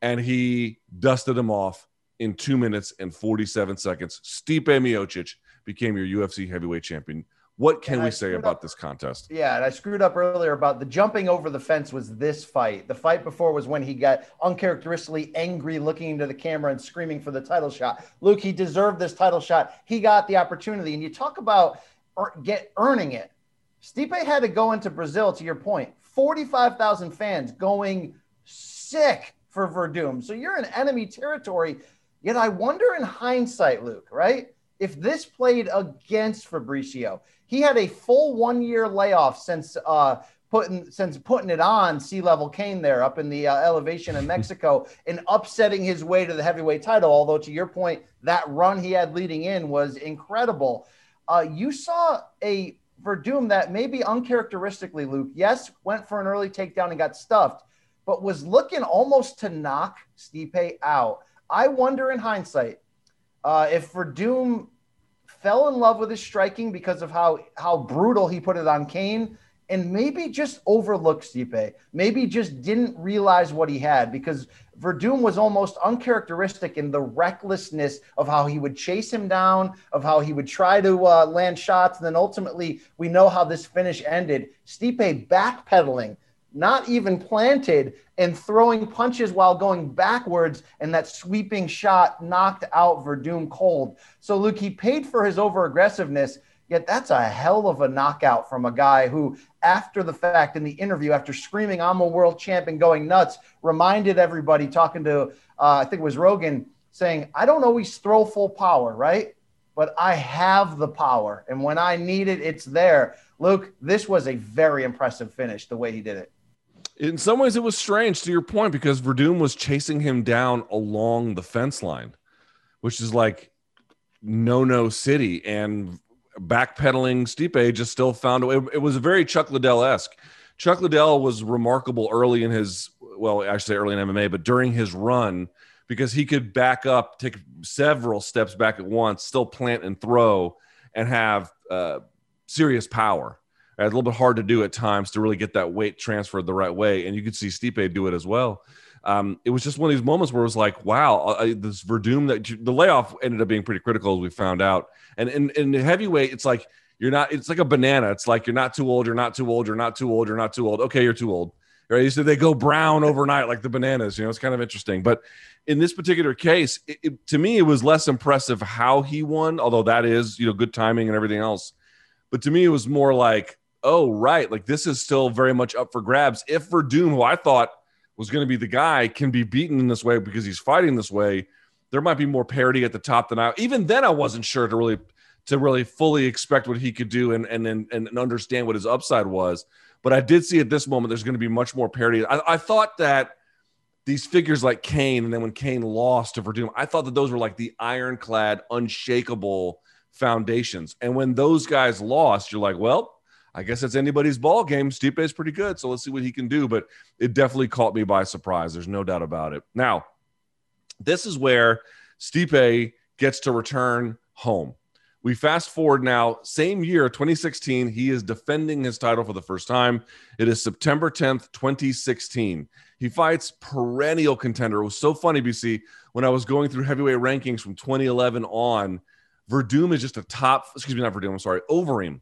And he dusted him off in two minutes and 47 seconds. Stipe Miocic became your UFC heavyweight champion. What can and we I say about up, this contest? Yeah, and I screwed up earlier about the jumping over the fence was this fight. The fight before was when he got uncharacteristically angry, looking into the camera and screaming for the title shot. Luke, he deserved this title shot. He got the opportunity. And you talk about get earning it. Stipe had to go into Brazil, to your point, 45,000 fans going sick for Werdum. So you're in enemy territory. Yet I wonder in hindsight, Luke, right? If this played against Fabricio, he had a full one year layoff since uh, putting since putting it on sea level Cain there up in the uh, elevation in Mexico and upsetting his way to the heavyweight title. Although to your point, that run he had leading in was incredible. Uh, you saw a Werdum that maybe uncharacteristically, Luke, yes, went for an early takedown and got stuffed, but was looking almost to knock Stipe out. I wonder in hindsight uh, if Werdum fell in love with his striking because of how how brutal he put it on Cain, and maybe just overlooked Stipe. Maybe just didn't realize what he had because Werdum was almost uncharacteristic in the recklessness of how he would chase him down, of how he would try to uh, land shots, and then ultimately we know how this finish ended. Stipe backpedaling not even planted, and throwing punches while going backwards, and that sweeping shot knocked out Werdum cold. So, Luke, he paid for his over aggressiveness, yet that's a hell of a knockout from a guy who, after the fact, in the interview, after screaming, I'm a world champion, going nuts, reminded everybody, talking to, uh, I think it was Rogan, saying, I don't always throw full power, right? But I have the power. And when I need it, it's there. Luke, this was a very impressive finish, the way he did it in some ways it was strange to your point because Werdum was chasing him down along the fence line, which is like no no city and backpedaling Stipe just still found a way. It was a very Chuck Liddell esque. Chuck Liddell was remarkable early in his well, I say early in MMA, but during his run because he could back up, take several steps back at once, still plant and throw, and have uh, serious power. A little bit hard to do at times to really get that weight transferred the right way, and you could see Stipe do it as well. Um, it was just one of these moments where it was like, wow, I, this Werdum that the layoff ended up being pretty critical as we found out. And in, in the heavyweight, it's like you're not. It's like a banana. It's like you're not too old. You're not too old. You're not too old. You're not too old. Okay, you're too old. Right? So they go brown overnight like the bananas. You know, it's kind of interesting. But in this particular case, it, it, to me, it was less impressive how he won, although that is you know good timing and everything else. But to me, it was more like, oh right, like this is still very much up for grabs. If Werdum, who I thought was going to be the guy, can be beaten in this way because he's fighting this way, there might be more parity at the top than I. Even then, I wasn't sure to really to really fully expect what he could do and and and, and understand what his upside was. But I did see at this moment there's going to be much more parity. I, I thought that these figures like Cain, and then when Cain lost to Werdum, I thought that those were like the ironclad, unshakable foundations. And when those guys lost, you're like, well, I guess it's anybody's ball game. Stipe is pretty good, so let's see what he can do. But it definitely caught me by surprise. There's no doubt about it. Now, this is where Stipe gets to return home. We fast forward now, same year, 2016. He is defending his title for the first time. It is September 10th, 2016. He fights perennial contender. It was so funny, BC, when I was going through heavyweight rankings from 2011 on. Werdum is just a top, excuse me, not Werdum, I'm sorry, Overeem,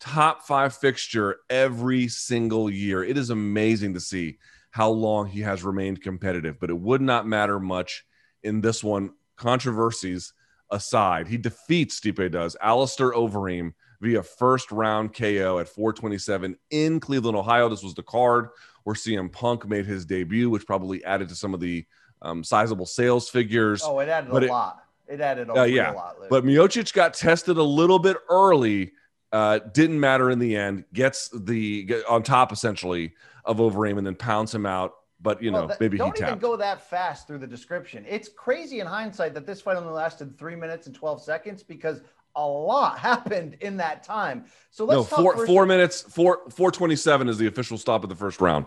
top five fixture every single year. It is amazing to see how long he has remained competitive, but it would not matter much in this one. Controversies aside. He defeats Stipe does Alistair Overeem via first round KO at 427 in Cleveland, Ohio. This was the card where CM Punk made his debut, which probably added to some of the um, sizable sales figures. Oh, it added a it, lot. It added a, uh, yeah. a lot. Luke. But Miocic got tested a little bit early. Uh, didn't matter in the end. Gets the on top essentially of Overeem and then pounds him out but you know, maybe he don't he even go that fast through the description. It's crazy in hindsight that this fight only lasted three minutes and twelve seconds because a lot happened in that time. So let's no four four minutes four four twenty seven is the official stop of the first round.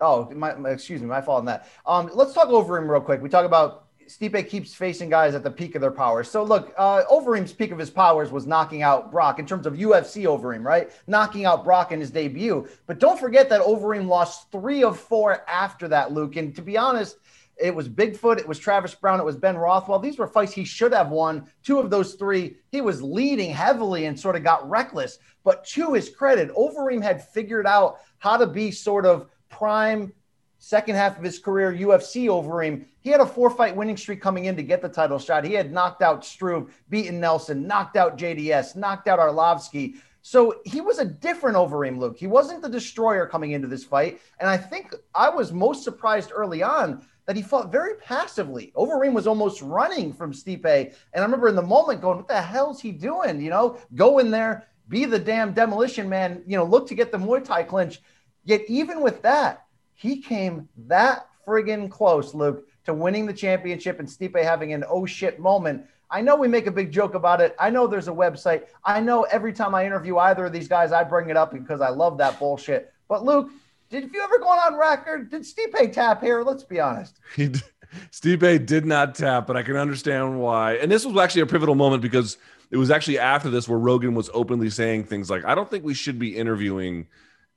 Oh, my, my, excuse me, my fault on that. Um, let's talk Overeem real quick. We talk about Stipe keeps facing guys at the peak of their powers. So look, uh, Overeem's peak of his powers was knocking out Brock in terms of UFC Overeem, right? Knocking out Brock in his debut. But don't forget that Overeem lost three of four after that, Luke. And to be honest, it was Bigfoot, it was Travis Browne, it was Ben Rothwell. These were fights he should have won. Two of those three, he was leading heavily and sort of got reckless. But to his credit, Overeem had figured out how to be sort of prime second half of his career UFC Overeem. He had a four fight winning streak coming in to get the title shot. He had knocked out Struve, beaten Nelson, knocked out JDS, knocked out Arlovsky. So he was a different Overeem, Luke. He wasn't the destroyer coming into this fight. And I think I was most surprised early on that he fought very passively. Overeem was almost running from Stipe. And I remember in the moment going, what the hell's he doing? You know, go in there, be the damn demolition man, you know, look to get the Muay Thai clinch. Yet even with that, he came that friggin' close, Luke, to winning the championship and Stipe having an oh shit moment. I know we make a big joke about it. I know there's a website. I know every time I interview either of these guys, I bring it up because I love that bullshit. But Luke, did you ever go on record? Did Stipe tap here? Let's be honest. He did. Stipe did not tap, but I can understand why. And this was actually a pivotal moment because it was actually after this where Rogan was openly saying things like, I don't think we should be interviewing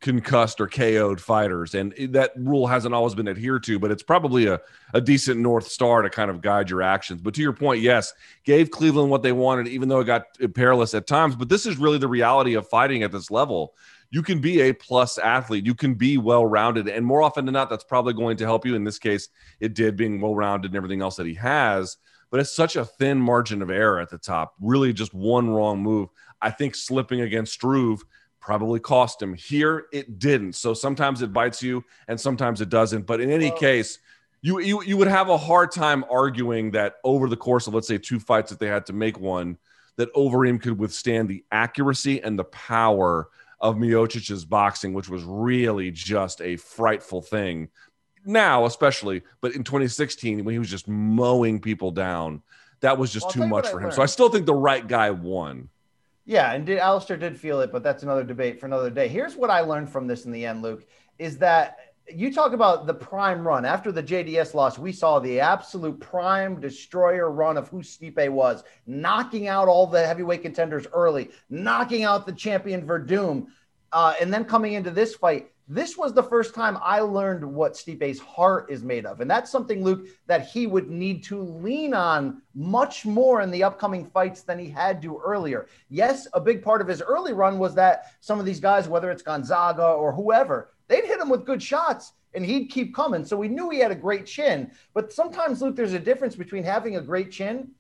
concussed or KO'd fighters. And that rule hasn't always been adhered to, but it's probably a, a decent North Star to kind of guide your actions. But to your point, yes, gave Cleveland what they wanted, even though it got perilous at times. But this is really the reality of fighting at this level. You can be a plus athlete, you can be well rounded. And more often than not, that's probably going to help you. In this case, it did being well rounded and everything else that he has. But it's such a thin margin of error at the top. Really, just one wrong move. I think slipping against Struve probably cost him. Here it didn't. So sometimes it bites you and sometimes it doesn't. But in any well, case, you, you you would have a hard time arguing that over the course of let's say two fights that they had to make one, that Overeem could withstand the accuracy and the power of Miocic's boxing, which was really just a frightful thing. Now, especially, but in 2016, when he was just mowing people down, that was just Well, too much for him. So. I still think the right guy won. Yeah, and did, Alistair did feel it, but that's another debate for another day. Here's what I learned from this in the end, Luke, is that you talk about the prime run. After the JDS loss, we saw the absolute prime destroyer run of who Stipe was, knocking out all the heavyweight contenders early, knocking out the champion Werdum, uh, and then coming into this fight. This was the first time I learned what Stipe's heart is made of. And that's something, Luke, that he would need to lean on much more in the upcoming fights than he had to earlier. Yes, a big part of his early run was that some of these guys, whether it's Gonzaga or whoever, they'd hit him with good shots and he'd keep coming. So we knew he had a great chin. But sometimes, Luke, there's a difference between having a great chin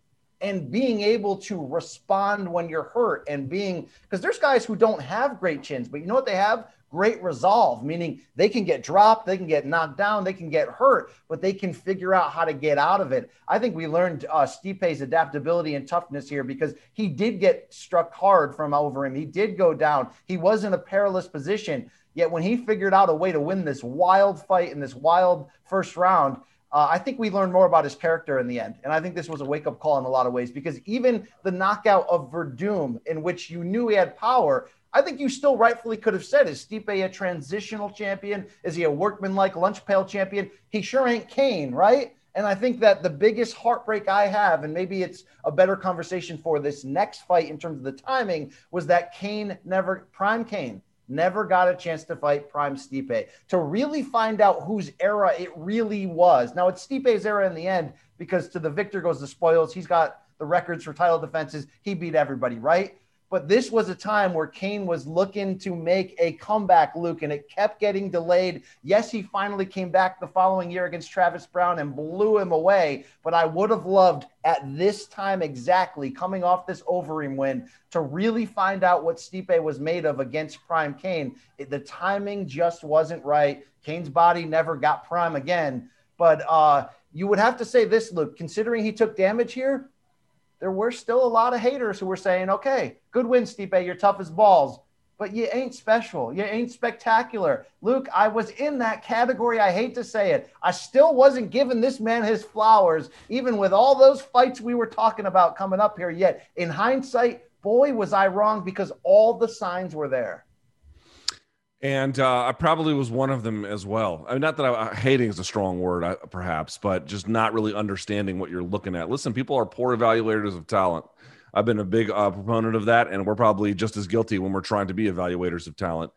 and being able to respond when you're hurt and being because there's guys who don't have great chins, but you know what they have? Great resolve, meaning they can get dropped, they can get knocked down, they can get hurt, but they can figure out how to get out of it. I think we learned uh, Stipe's adaptability and toughness here because he did get struck hard from Overeem. He did go down. He was in a perilous position. Yet when he figured out a way to win this wild fight in this wild first round, uh, I think we learned more about his character in the end. And I think this was a wake up call in a lot of ways because even the knockout of Werdum, in which you knew he had power, I think you still rightfully could have said, is Stipe a transitional champion? Is he a workman-like lunch pail champion? He sure ain't Cain, right? And I think that the biggest heartbreak I have, and maybe it's a better conversation for this next fight in terms of the timing, was that Cain never, Prime Cain, never got a chance to fight Prime Stipe to really find out whose era it really was. Now it's Stipe's era in the end because to the victor goes the spoils. He's got the records for title defenses. He beat everybody, right? But this was a time where Cain was looking to make a comeback, Luke, and it kept getting delayed. Yes, he finally came back the following year against Travis Browne and blew him away. But I would have loved at this time exactly, coming off this Overeem win, to really find out what Stipe was made of against Prime Cain. It- the timing just wasn't right. Cain's body never got Prime again. But uh, you would have to say this, Luke, considering he took damage here, there were still a lot of haters who were saying, okay, good win, Stipe, you're tough as balls, but you ain't special. You ain't spectacular. Luke, I was in that category. I hate to say it. I still wasn't giving this man his flowers, even with all those fights we were talking about coming up here. Yet, in hindsight, boy, was I wrong because all the signs were there. And uh, I probably was one of them as well. I mean, not that I, hating is a strong word, I, perhaps, but just not really understanding what you're looking at. Listen, people are poor evaluators of talent. I've been a big uh, proponent of that, and we're probably just as guilty when we're trying to be evaluators of talent.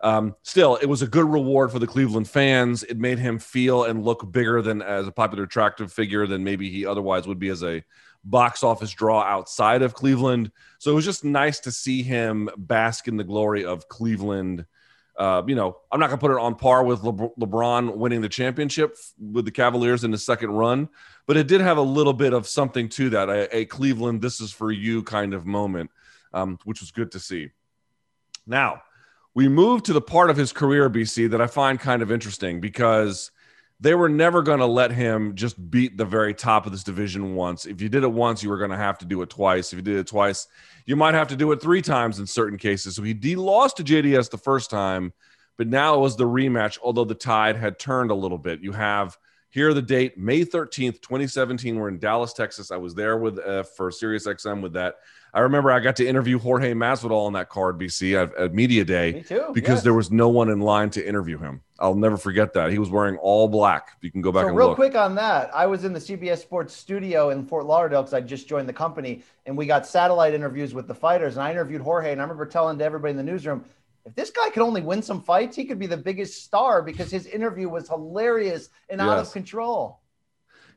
Um, still, it was a good reward for the Cleveland fans. It made him feel and look bigger than as a popular attractive figure than maybe he otherwise would be as a box office draw outside of Cleveland. So it was just nice to see him bask in the glory of Cleveland. Uh, you know, I'm not going to put it on par with Le- LeBron winning the championship with the Cavaliers in the second run, but it did have a little bit of something to that, a, a Cleveland, this is for you kind of moment, um, which was good to see. Now, we move to the part of his career, BC, that I find kind of interesting because they were never going to let him just beat the very top of this division once. If you did it once, you were going to have to do it twice. If you did it twice, you might have to do it three times in certain cases. So he de- lost to JDS the first time, but now it was the rematch, although the tide had turned a little bit. You have here the date, May 13th, 2017. We're in Dallas, Texas. I was there with uh, for Sirius XM with that. I remember I got to interview Jorge Masvidal on that card, BC, at, at Media Day Me too. because yes. there was no one in line to interview him. I'll never forget that. He was wearing all black. You can go back so and real look. quick on that, I was in the CBS Sports studio in Fort Lauderdale because I just joined the company, and we got satellite interviews with the fighters. And I interviewed Jorge, and I remember telling to everybody in the newsroom, if this guy could only win some fights, he could be the biggest star because his interview was hilarious and out of control.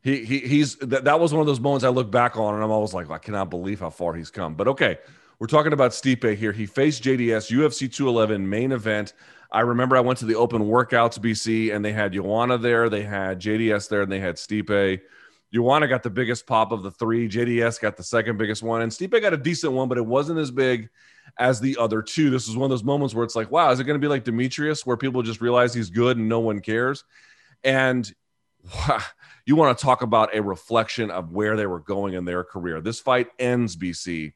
He, he he's that, that was one of those moments I look back on and I'm always like, I cannot believe how far he's come. But okay, we're talking about Stipe here. He faced JDS UFC 211 main event. I remember I went to the open workouts BC and they had Joanna there, they had JDS there, and they had Stipe. Joanna got the biggest pop of the three. JDS got the second biggest one, and Stipe got a decent one, but it wasn't as big as the other two. This was one of those moments where it's like, wow, is it going to be like Demetrious, where people just realize he's good and no one cares? And you want to talk about a reflection of where they were going in their career. This fight ends, BC,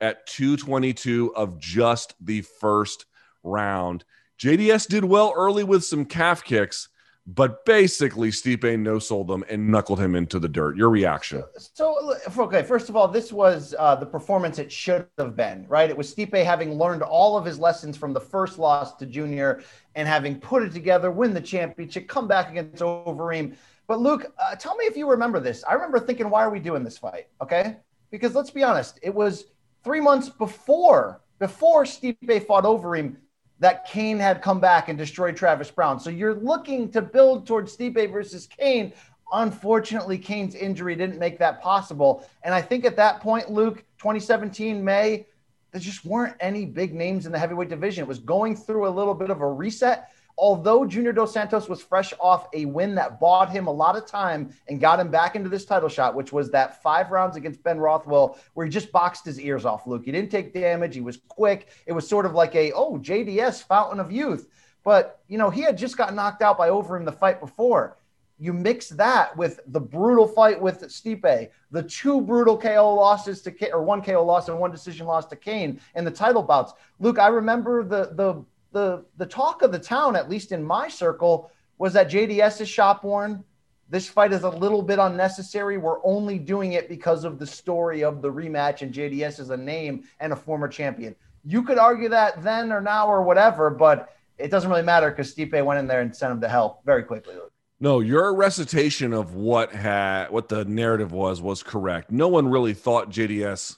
at 222 of just the first round. JDS did well early with some calf kicks, but basically Stipe no sold them and knuckled him into the dirt. Your reaction? So, okay, first of all, this was uh, the performance it should have been, right? It was Stipe having learned all of his lessons from the first loss to Junior and having put it together, win the championship, come back against Overeem. But Luke, uh, tell me if you remember this. I remember thinking, why are we doing this fight? Okay, because let's be honest, it was three months before before Stipe fought Overeem that Cain had come back and destroyed Travis Browne. So you're looking to build towards Stipe versus Cain. Unfortunately, Cain's injury didn't make that possible. And I think at that point, Luke, 2017 May, there just weren't any big names in the heavyweight division. It was going through a little bit of a reset although Junior Dos Santos was fresh off a win that bought him a lot of time and got him back into this title shot, which was that five rounds against Ben Rothwell, where he just boxed his ears off, Luke. He didn't take damage. He was quick. It was sort of like a, oh, JDS fountain of youth. But, you know, he had just got knocked out by Overeem the fight before. You mix that with the brutal fight with Stipe, the two brutal KO losses to K- or one KO loss and one decision loss to Cain, and the title bouts. Luke, I remember the the the the talk of the town, at least in my circle, was that JDS is shop worn. This fight is a little bit unnecessary. We're only doing it because of the story of the rematch, and JDS is a name and a former champion. You could argue that then or now or whatever, but it doesn't really matter because Stipe went in there and sent him to hell very quickly. No, your recitation of what had what the narrative was was correct. No one really thought JDS.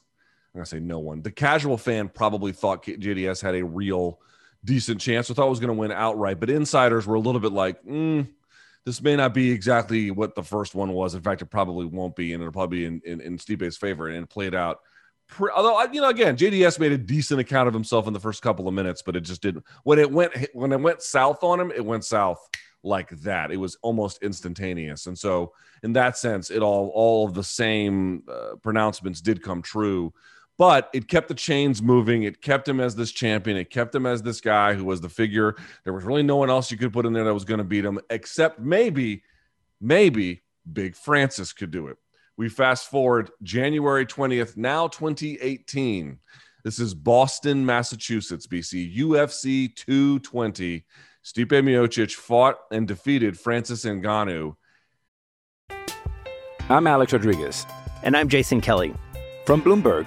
I'm gonna say no one. The casual fan probably thought JDS had a real decent chance. I thought was going to win outright, but insiders were a little bit like, mm, this may not be exactly what the first one was. In fact, it probably won't be, and it'll probably be in, in, in Stipe's favor. And it played out. Pre- Although you know, again, JDS made a decent account of himself in the first couple of minutes, but it just didn't. When it went when it went south on him, it went south like that. It was almost instantaneous, and so in that sense, it all all of the same uh, pronouncements did come true but it kept the chains moving. It kept him as this champion. It kept him as this guy who was the figure. There was really no one else you could put in there that was going to beat him, except maybe, maybe Big Francis could do it. We fast forward January 20th, now 2018. This is Boston, Massachusetts, BC, UFC 220. Stipe Miocic fought and defeated Francis Ngannou. I'm Alex Rodriguez. And I'm Jason Kelly. From Bloomberg.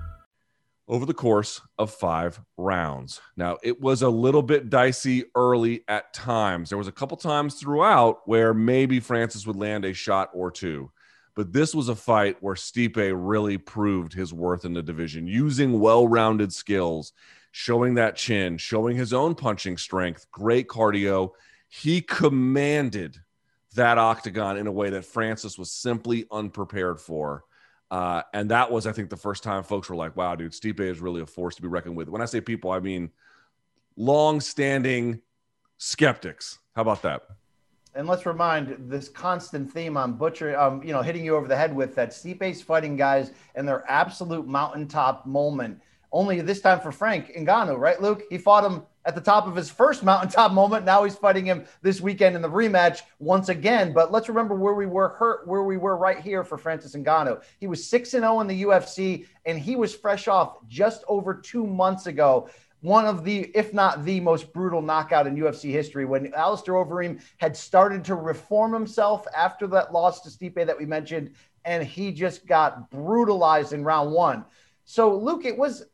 Over the course of five rounds. Now, it was a little bit dicey early at times. There was a couple times throughout where maybe Francis would land a shot or two. But this was a fight where Stipe really proved his worth in the division, using well-rounded skills, showing that chin, showing his own punching strength, great cardio. He commanded that octagon in a way that Francis was simply unprepared for. Uh, and that was, I think, the first time folks were like, wow, dude, Stipe is really a force to be reckoned with. When I say people, I mean long standing skeptics. How about that? And let's remind this constant theme on butcher, um, you know, hitting you over the head with that Stipe's fighting guys and their absolute mountaintop moment. Only this time for Frank Ngannou, right, Luke? He fought him at the top of his first mountaintop moment. Now he's fighting him this weekend in the rematch once again. But let's remember where we were hurt, where we were right here for Francis Ngannou. He was six and zero in the UFC, and he was fresh off just over two months ago one of the, if not the most brutal knockout in UFC history when Alistair Overeem had started to reform himself after that loss to Stipe that we mentioned, and he just got brutalized in round one. So, Luke, it was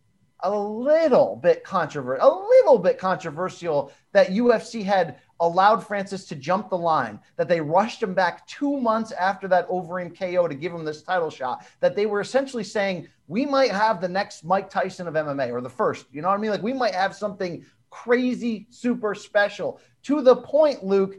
a little bit controversial, a little bit controversial that UFC had allowed Francis to jump the line, that they rushed him back two months after that Overeem KO to give him this title shot, that they were essentially saying, we might have the next Mike Tyson of MMA or the first, you know what I mean? Like we might have something crazy, super special to the point, Luke,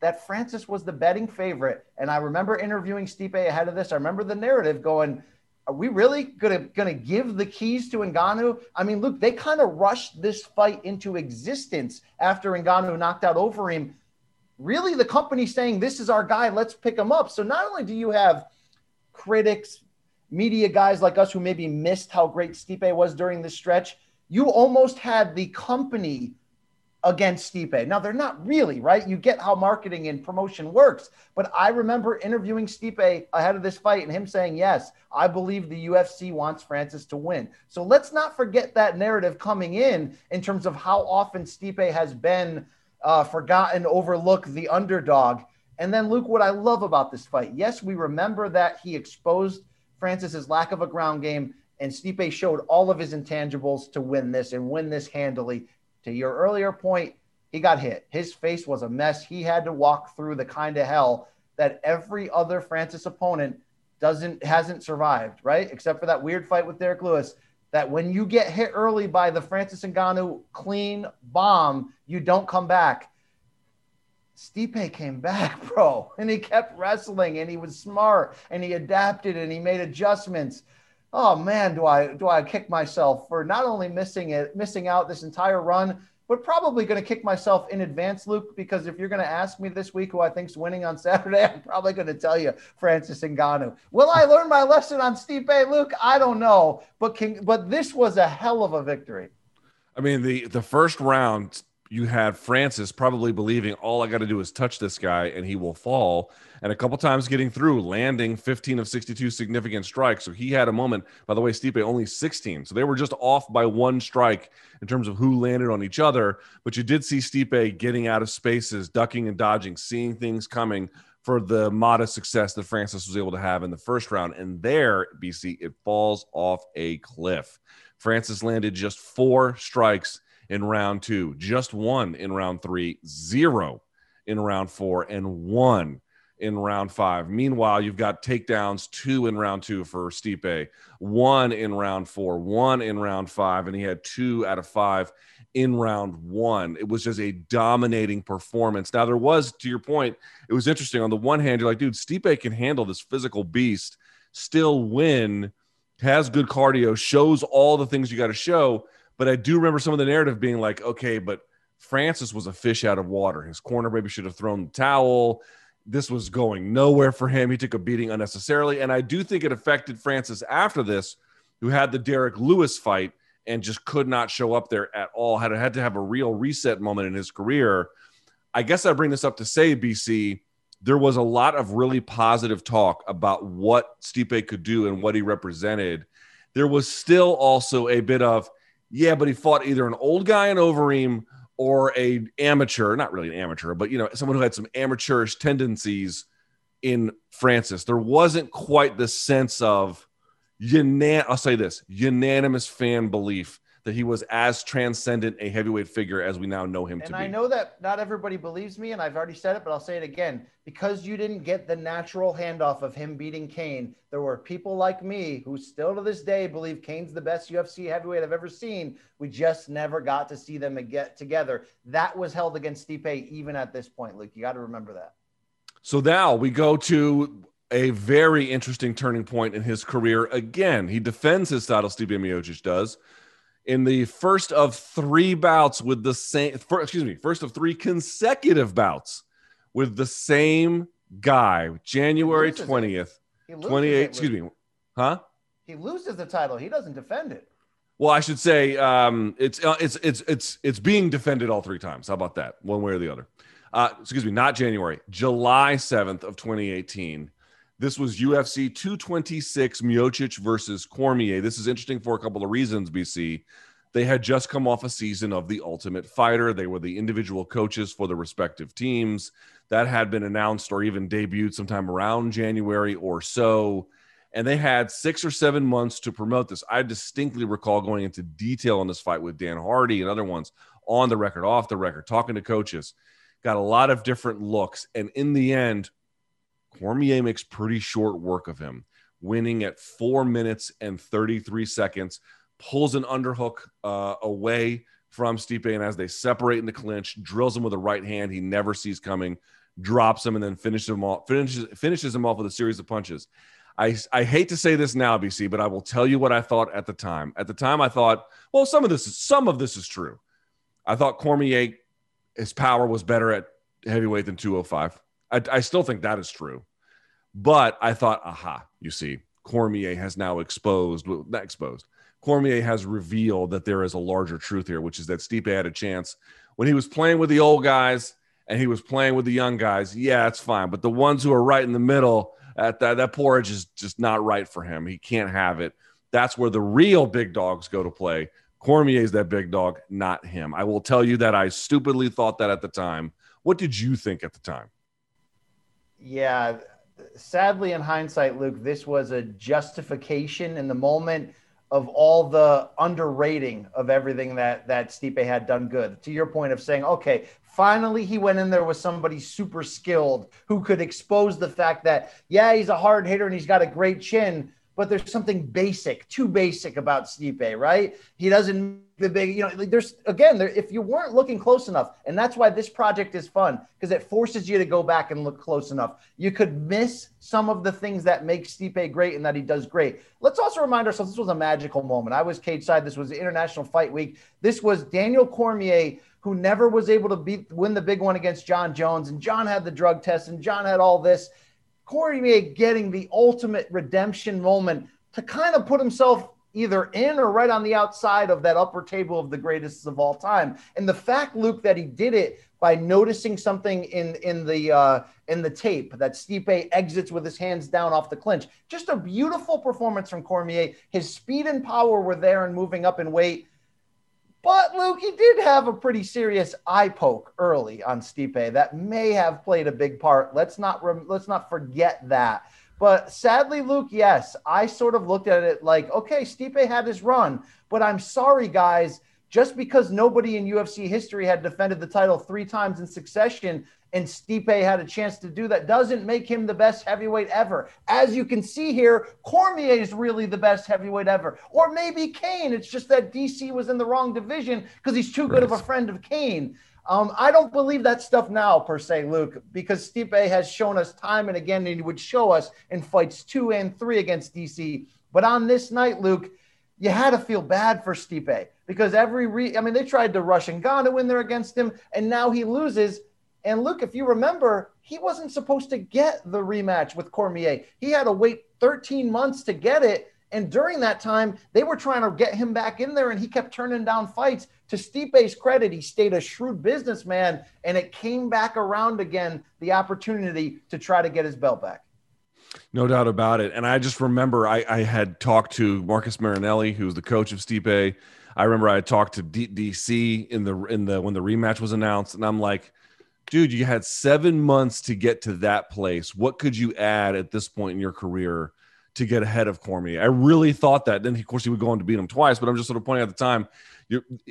that Francis was the betting favorite. And I remember interviewing Stipe ahead of this. I remember the narrative going, are we really gonna gonna give the keys to Ngannou? I mean, look, they kind of rushed this fight into existence after Ngannou knocked out Overeem. Really, the company saying this is our guy, let's pick him up. So not only do you have critics, media guys like us who maybe missed how great Stipe was during this stretch, you almost had the company against Stipe. Now they're not really, right? You get how marketing and promotion works. But I remember interviewing Stipe ahead of this fight and him saying, Yes, I believe the UFC wants Francis to win. So let's not forget that narrative coming in in terms of how often Stipe has been uh, forgotten, overlooked, the underdog. And then, Luke, what I love about this fight, yes, we remember that he exposed Francis's lack of a ground game, and Stipe showed all of his intangibles to win this and win this handily to your earlier point, he got hit. His face was a mess. He had to walk through the kind of hell that every other Francis opponent doesn't hasn't survived, right? Except for that weird fight with Derek Lewis. That when you get hit early by the Francis Ngannou clean bomb, you don't come back. Stipe came back, bro, and he kept wrestling, and he was smart, and he adapted, and he made adjustments oh man, do I do I kick myself for not only missing it, missing out this entire run, but probably going to kick myself in advance, Luke, because if you're going to ask me this week who I think's winning on Saturday, I'm probably going to tell you Francis Ngannou. Will I learn my lesson on Stipe, Luke? I don't know, but can, but this was a hell of a victory. I mean, the the first round, you had Francis probably believing all I got to do is touch this guy and he will fall. And a couple times getting through, landing 15 of 62 significant strikes. So he had a moment, by the way, Stipe only 16. So they were just off by one strike in terms of who landed on each other. But you did see Stipe getting out of spaces, ducking and dodging, seeing things coming for the modest success that Francis was able to have in the first round. And there, BC, it falls off a cliff. Francis landed just four strikes in round two, just one in round three, zero in round four, and one in round five. Meanwhile, you've got takedowns two in round two for Stipe, one in round four, one in round five, and he had two out of five in round one. It was just a dominating performance. Now, there was, to your point, it was interesting. On the one hand, you're like, dude, Stipe can handle this physical beast, still win, has good cardio, shows all the things you got to show. But I do remember some of the narrative being like, okay, but Francis was a fish out of water. His corner maybe should have thrown the towel. This was going nowhere for him. He took a beating unnecessarily. And I do think it affected Francis after this, who had the Derek Lewis fight and just could not show up there at all. Had had to have a real reset moment in his career. I guess I bring this up to say, BC, there was a lot of really positive talk about what Stipe could do and what he represented. There was still also a bit of yeah, but he fought either an old guy in Overeem or a amateur, not really an amateur, but you know, someone who had some amateurish tendencies in Francis. There wasn't quite the sense of unan I'll say this unanimous fan belief that he was as transcendent a heavyweight figure as we now know him and to be. And I know that not everybody believes me, and I've already said it, but I'll say it again. Because you didn't get the natural handoff of him beating Cain, there were people like me who still to this day believe Cain's the best UFC heavyweight I've ever seen. We just never got to see them get together. That was held against Stipe even at this point, Luke. You got to remember that. So now we go to a very interesting turning point in his career again. He defends his title, Stipe Miocic does in the first of three bouts with the same, for, excuse me, first of three consecutive bouts with the same guy, January 20th, 28, excuse me, huh? He loses the title. He doesn't defend it. Well, I should say um, it's uh, it's it's it's it's being defended all three times. How about that? One way or the other. Uh, excuse me, not January, July 7th of 2018. This was UFC 226 Miocic versus Cormier. This is interesting for a couple of reasons, BC. They had just come off a season of The Ultimate Fighter. They were the individual coaches for the respective teams. That had been announced or even debuted sometime around January or so. And they had six or seven months to promote this. I distinctly recall going into detail on this fight with Dan Hardy and other ones on the record, off the record, talking to coaches. Got a lot of different looks. And in the end, Cormier makes pretty short work of him, winning at four minutes and 33 seconds, pulls an underhook uh, away from Stipe. And as they separate in the clinch, drills him with a right hand he never sees coming, drops him, and then finishes him off, finishes, finishes him off with a series of punches. I, I hate to say this now, BC, but I will tell you what I thought at the time. At the time, I thought, well, some of this is some of this is true. I thought Cormier, his power was better at heavyweight than 205. I, I still think that is true. But I thought, aha, you see, Cormier has now exposed, well, not exposed. Cormier has revealed that there is a larger truth here, which is that Stipe had a chance when he was playing with the old guys and he was playing with the young guys. Yeah, it's fine. But the ones who are right in the middle, at that, that porridge is just not right for him. He can't have it. That's where the real big dogs go to play. Cormier is that big dog, not him. I will tell you that I stupidly thought that at the time. What did you think at the time? Yeah, sadly, in hindsight, Luke, this was a justification in the moment of all the underrating of everything that that Stipe had done good. To your point of saying, okay, finally he went in there with somebody super skilled who could expose the fact that yeah, he's a hard hitter and he's got a great chin, but there's something basic, too basic about Stipe, right? He doesn't the big, you know, there's again, there, if you weren't looking close enough, and that's why this project is fun because it forces you to go back and look close enough. You could miss some of the things that make Stipe great and that he does great. Let's also remind ourselves this was a magical moment. I was cage side. This was International Fight Week. This was Daniel Cormier who never was able to beat win the big one against John Jones, and John had the drug test, and John had all this. Cormier getting the ultimate redemption moment to kind of put himself either in or right on the outside of that upper table of the greatest of all time. And the fact, Luke, that he did it by noticing something in in the uh, in the tape that Stipe exits with his hands down off the clinch, just a beautiful performance from Cormier. His speed and power were there and moving up in weight. But Luke, he did have a pretty serious eye poke early on Stipe that may have played a big part. Let's not let's not forget that. But sadly, Luke, yes, I sort of looked at it like, okay, Stipe had his run, but I'm sorry, guys. Just because nobody in UFC history had defended the title three times in succession and Stipe had a chance to do that doesn't make him the best heavyweight ever. As you can see here, Cormier is really the best heavyweight ever. Or maybe Cain. It's just that DC was in the wrong division because he's too good of a friend of Cain. Um, I don't believe that stuff now, per se, Luke, because Stipe has shown us time and again, and he would show us in fights two and three against DC. But on this night, Luke, you had to feel bad for Stipe because every re- I mean, they tried to rush Ngannou in there against him, and now he loses. And Luke, if you remember, he wasn't supposed to get the rematch with Cormier. He had to wait 13 months to get it. And during that time, they were trying to get him back in there, and he kept turning down fights. To Stipe's credit, he stayed a shrewd businessman, and it came back around again the opportunity to try to get his belt back. No doubt about it. And I just remember I, I had talked to Marcus Marinelli, who's the coach of Stipe. I remember I talked to D- DC in the in the when the rematch was announced, and I'm like, dude, you had seven months to get to that place. What could you add at this point in your career to get ahead of Cormier. I really thought that. Then, of course, he would go on to beat him twice, but I'm just sort of pointing at the time.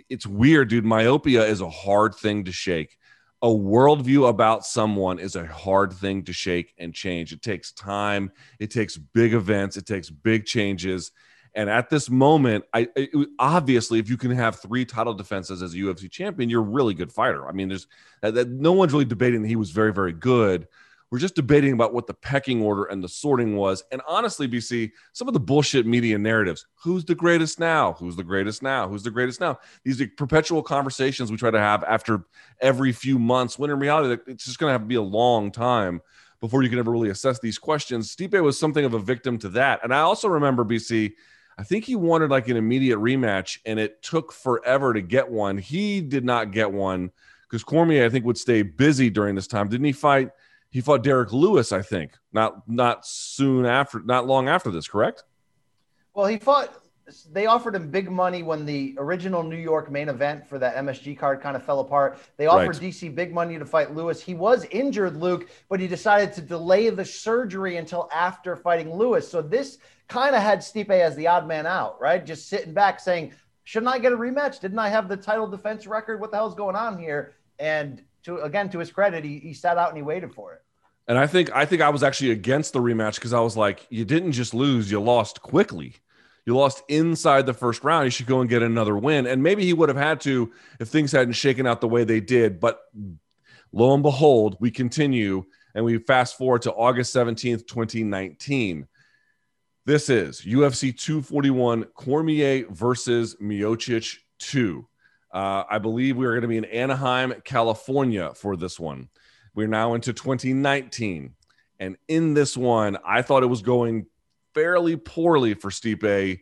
it's weird, dude. Myopia is a hard thing to shake. A worldview about someone is a hard thing to shake and change. It takes time, it takes big events, it takes big changes. And at this moment, I it, obviously, if you can have three title defenses as a UFC champion, you're a really good fighter. I mean, there's that, no one's really debating that he was very, very good. We're just debating about what the pecking order and the sorting was. And honestly, BC, some of the bullshit media narratives who's the greatest now? Who's the greatest now? Who's the greatest now? These are perpetual conversations we try to have after every few months, when in reality, it's just going to have to be a long time before you can ever really assess these questions. Stipe was something of a victim to that. And I also remember, BC, I think he wanted like an immediate rematch, and it took forever to get one. He did not get one because Cormier, I think, would stay busy during this time. Didn't he fight? he fought Derek Lewis, I think, not not soon after, not long after this, correct? Well, he fought they offered him big money when the original New York main event for that MSG card kind of fell apart. They offered right. DC big money to fight Lewis. He was injured, Luke, but he decided to delay the surgery until after fighting Lewis. So this kind of had Stipe as the odd man out, right? Just sitting back saying, shouldn't I get a rematch? Didn't I have the title defense record? What the hell's going on here? And to again, to his credit, he, he sat out and he waited for it. And I think I think I was actually against the rematch because I was like, you didn't just lose, you lost quickly. You lost inside the first round. You should go and get another win. And maybe he would have had to if things hadn't shaken out the way they did. But lo and behold, we continue and we fast forward to August 17th, 2019. This is UFC 241 Cormier versus Miocic 2. Uh, I believe we are going to be in Anaheim, California for this one. We're now into 2019. And in this one, I thought it was going fairly poorly for Stipe.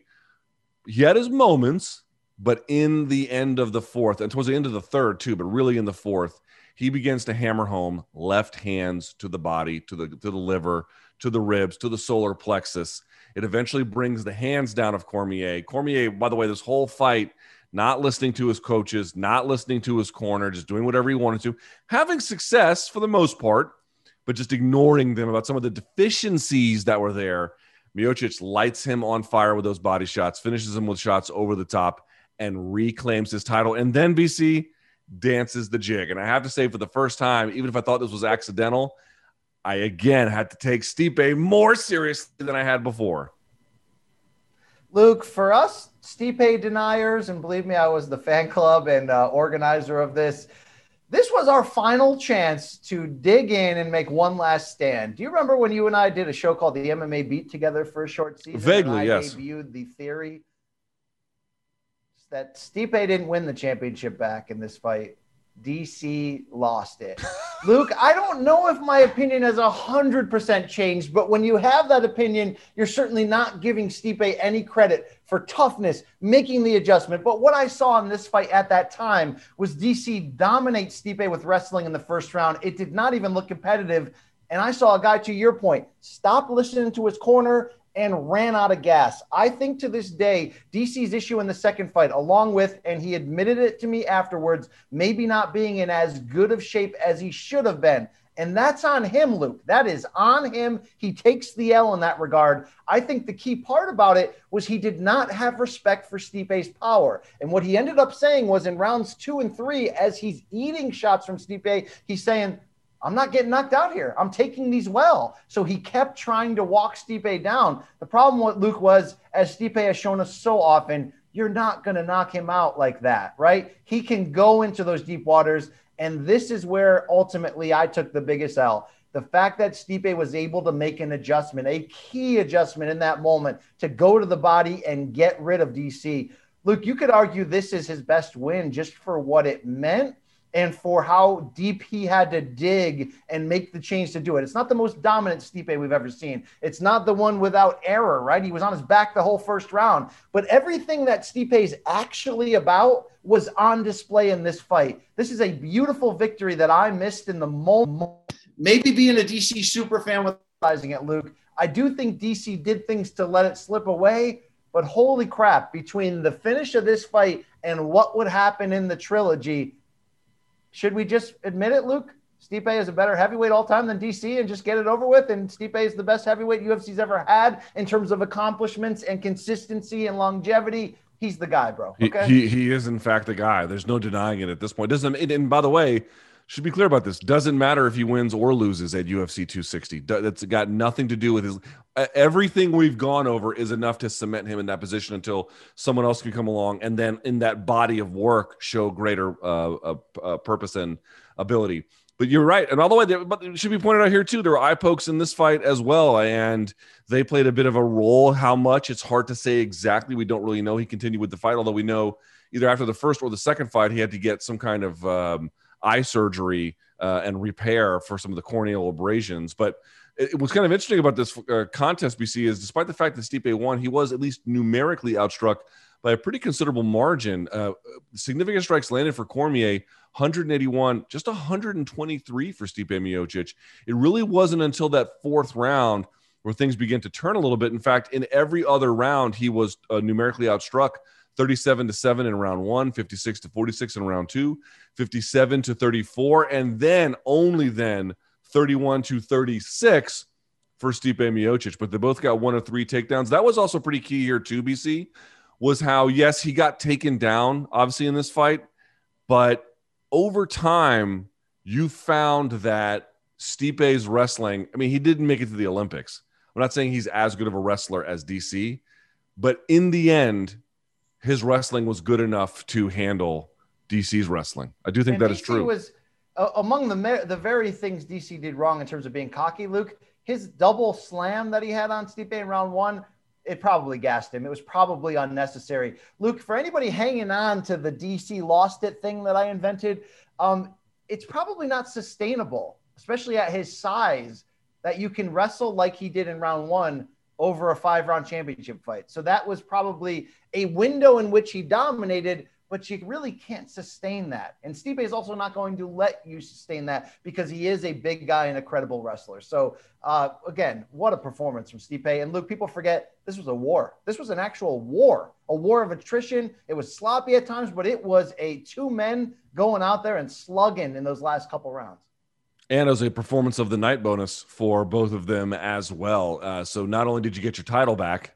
He had his moments, but in the end of the fourth, and towards the end of the third too, but really in the fourth, he begins to hammer home left hands to the body, to the to the liver, to the ribs, to the solar plexus. It eventually brings the hands down of Cormier. Cormier, by the way, this whole fight, not listening to his coaches, not listening to his corner, just doing whatever he wanted to, having success for the most part, but just ignoring them about some of the deficiencies that were there Miocic lights him on fire with those body shots, finishes him with shots over the top, and reclaims his title. And then BC dances the jig. And I have to say, for the first time, even if I thought this was accidental, I again had to take Stipe more seriously than I had before. Luke, for us Stipe deniers, and believe me, I was the fan club and uh, organizer of this this was our final chance to dig in and make one last stand. Do you remember when you and I did a show called the MMA Beat together for a short season? Vaguely, I yes. Debuted the theory that Stipe didn't win the championship back in this fight. DC lost it. Luke, I don't know if my opinion has 100% changed, but when you have that opinion, you're certainly not giving Stipe any credit for toughness, making the adjustment. But what I saw in this fight at that time was DC dominate Stipe with wrestling in the first round. It did not even look competitive. And I saw a guy, to your point, stop listening to his corner and ran out of gas. I think to this day, DC's issue in the second fight, along with, and he admitted it to me afterwards, maybe not being in as good of shape as he should have been. And that's on him, Luke. That is on him. He takes the L in that regard. I think the key part about it was he did not have respect for Stipe's power. And what he ended up saying was in rounds two and three, as he's eating shots from Stipe, he's saying, I'm not getting knocked out here. I'm taking these well. So he kept trying to walk Stipe down. The problem with Luke was, as Stipe has shown us so often, you're not going to knock him out like that, right? He can go into those deep waters. And this is where ultimately I took the biggest L. The fact that Stipe was able to make an adjustment, a key adjustment in that moment to go to the body and get rid of DC. Luke, you could argue this is his best win just for what it meant and for how deep he had to dig and make the change to do it. It's not the most dominant Stipe we've ever seen. It's not the one without error, right? He was on his back the whole first round. But everything that Stipe is actually about was on display in this fight. This is a beautiful victory that I missed in the moment. Maybe being a DC super fan with it, Luke. I do think DC did things to let it slip away, but holy crap, between the finish of this fight and what would happen in the trilogy, should we just admit it, Luke? Stipe is a better heavyweight all time than DC and just get it over with. And Stipe is the best heavyweight UFC's ever had in terms of accomplishments and consistency and longevity. He's the guy, bro. Okay. He, he, he is, in fact, the guy. There's no denying it at this point. Doesn't and by the way, should be clear about this. Doesn't matter if he wins or loses at UFC 260. That's got nothing to do with his. Everything we've gone over is enough to cement him in that position until someone else can come along and then in that body of work show greater uh, uh, uh, purpose and ability. But you're right, and all the way, there, but it should be pointed out here too. There were eye pokes in this fight as well, and they played a bit of a role. How much? It's hard to say exactly. We don't really know. He continued with the fight, although we know either after the first or the second fight, he had to get some kind of. Um, eye surgery uh, and repair for some of the corneal abrasions. But it, what's kind of interesting about this uh, contest, see is despite the fact that Stipe won, he was at least numerically outstruck by a pretty considerable margin. Uh, significant strikes landed for Cormier, 181, just 123 for Stipe Miocic. It really wasn't until that fourth round where things began to turn a little bit. In fact, in every other round, he was uh, numerically outstruck 37 to 7 in round one, 56 to 46 in round two, 57 to 34, and then only then 31 to 36 for Stipe Miocic. But they both got one of three takedowns. That was also pretty key here, too, BC, was how, yes, he got taken down, obviously, in this fight, but over time, you found that Stipe's wrestling, I mean, he didn't make it to the Olympics. I'm not saying he's as good of a wrestler as DC, but in the end, his wrestling was good enough to handle DC's wrestling. I do think And that is DC true. Was uh, among the the very things DC did wrong in terms of being cocky. Luke, his double slam that he had on Stipe in round one, it probably gassed him. It was probably unnecessary. Luke, for anybody hanging on to the DC lost it thing that I invented, um, it's probably not sustainable, especially at his size, that you can wrestle like he did in round one over a five round championship fight. So that was probably a window in which he dominated, but you really can't sustain that. And Stipe is also not going to let you sustain that because he is a big guy and a credible wrestler. So uh, again, what a performance from Stipe. And Luke, people forget this was a war. This was an actual war, a war of attrition. It was sloppy at times, but it was a two men going out there and slugging in those last couple rounds. And as a performance of the night bonus for both of them as well. Uh, so not only did you get your title back,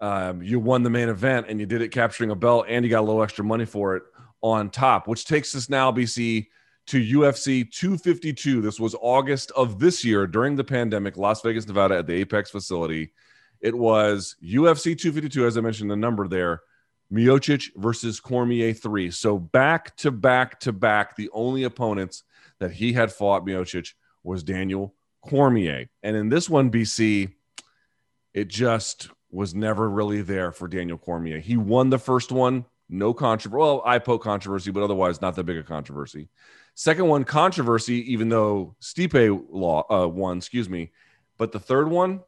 um, you won the main event and you did it capturing a belt and you got a little extra money for it on top, which takes us now, BC, to UFC 252. This was August of this year during the pandemic, Las Vegas, Nevada, at the Apex facility. It was UFC 252, as I mentioned, the number there. Miocic versus Cormier three. So back to back to back, the only opponents that he had fought Miocic was Daniel Cormier. And in this one, BC, it just was never really there for Daniel Cormier. He won the first one, no controversy. Well, eye poke controversy, but otherwise not that big a controversy. Second one, controversy, even though Stipe law, uh, won, excuse me. But the third one,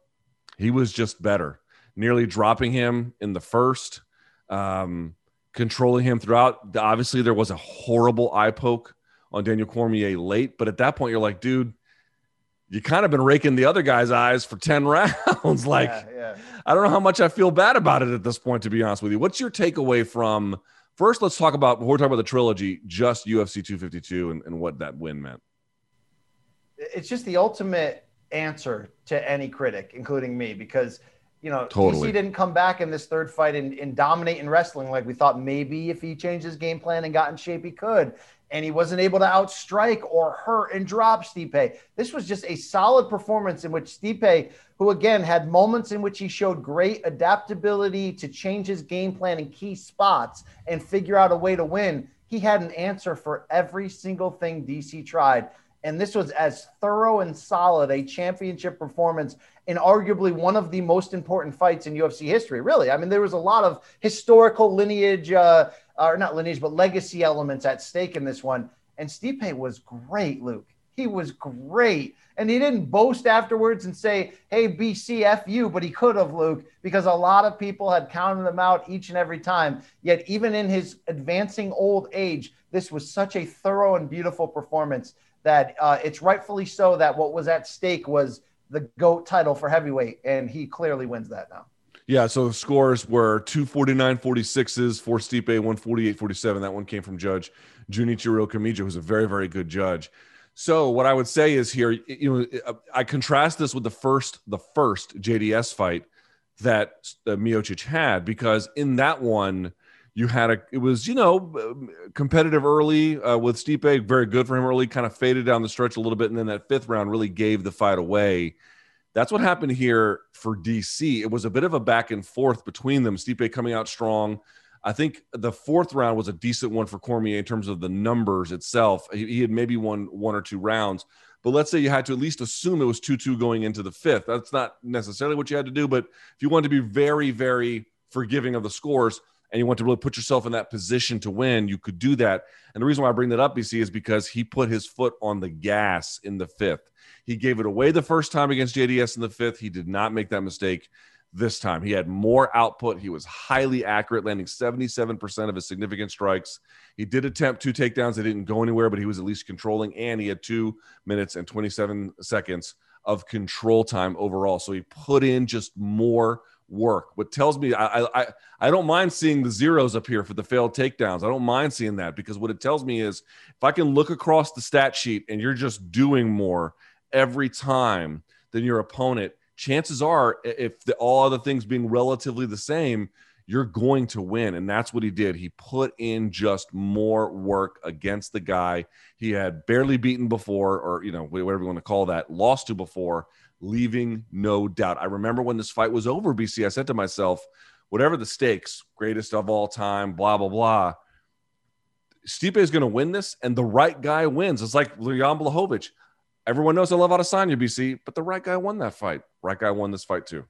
he was just better, nearly dropping him in the first, um, controlling him throughout. Obviously, there was a horrible eye poke on Daniel Cormier late, but at that point, you're like, dude, you kind of been raking the other guy's eyes for 10 rounds. like, Yeah, yeah. I don't know how much I feel bad about it at this point, to be honest with you. What's your takeaway from first? Let's talk about before we talk about the trilogy, just UFC 252 and, and what that win meant. it's just the ultimate answer to any critic, including me, because you know Totally. DC didn't come back in this third fight and, and dominate in wrestling like we thought maybe if he changed his game plan and got in shape he could. And he wasn't able to outstrike or hurt and drop Stipe. This was just a solid performance in which Stipe, who again had moments in which he showed great adaptability to change his game plan in key spots and figure out a way to win, he had an answer for every single thing DC tried. And this was as thorough and solid a championship performance in arguably one of the most important fights in UFC history. Really, I mean, there was a lot of historical lineage, uh, or not lineage, but legacy elements at stake in this one. And Stipe was great, Luke. He was great. And he didn't boast afterwards and say, hey, BCFU, but he could have, Luke, because a lot of people had counted him out each and every time. Yet, even in his advancing old age, this was such a thorough and beautiful performance that uh, it's rightfully so that what was at stake was the GOAT title for heavyweight. And he clearly wins that now. Yeah, so the scores were 249 46s for Stipe, 148 47. That one came from Judge Junichiro Kamijo, who's a very, very good judge. So what I would say is here, you know, I contrast this with the first, the first JDS fight that uh, Miocic had because in that one you had a, it was you know competitive early uh, with Stipe, very good for him early, kind of faded down the stretch a little bit, and then that fifth round really gave the fight away. That's what happened here for DC. It was a bit of a back and forth between them. Stipe coming out strong. I think the fourth round was a decent one for Cormier in terms of the numbers itself. He, he had maybe won one or two rounds, but let's say you had to at least assume it was 2 2 going into the fifth. That's not necessarily what you had to do, but if you wanted to be very, very forgiving of the scores and you want to really put yourself in that position to win, you could do that. And the reason why I bring that up, BC, is because he put his foot on the gas in the fifth. He gave it away the first time against JDS in the fifth. He did not make that mistake this time. He had more output. He was highly accurate, landing 77% of his significant strikes. He did attempt two takedowns. They didn't go anywhere, but he was at least controlling, and he had two minutes and 27 seconds of control time overall. So he put in just more work. What tells me I I I don't mind seeing the zeros up here for the failed takedowns. I don't mind seeing that because what it tells me is if I can look across the stat sheet and you're just doing more every time than your opponent, chances are if the, all other things being relatively the same, you're going to win. And that's what he did. He put in just more work against the guy he had barely beaten before, or, you know, whatever you want to call that, lost to before, leaving no doubt. I remember when this fight was over, BC, I said to myself, whatever the stakes, greatest of all time, blah, blah, blah. Stipe is going to win this, and the right guy wins. It's like Jan Blachowicz. Everyone knows I love Adesanya, BC, but the right guy won that fight. Right guy won this fight too.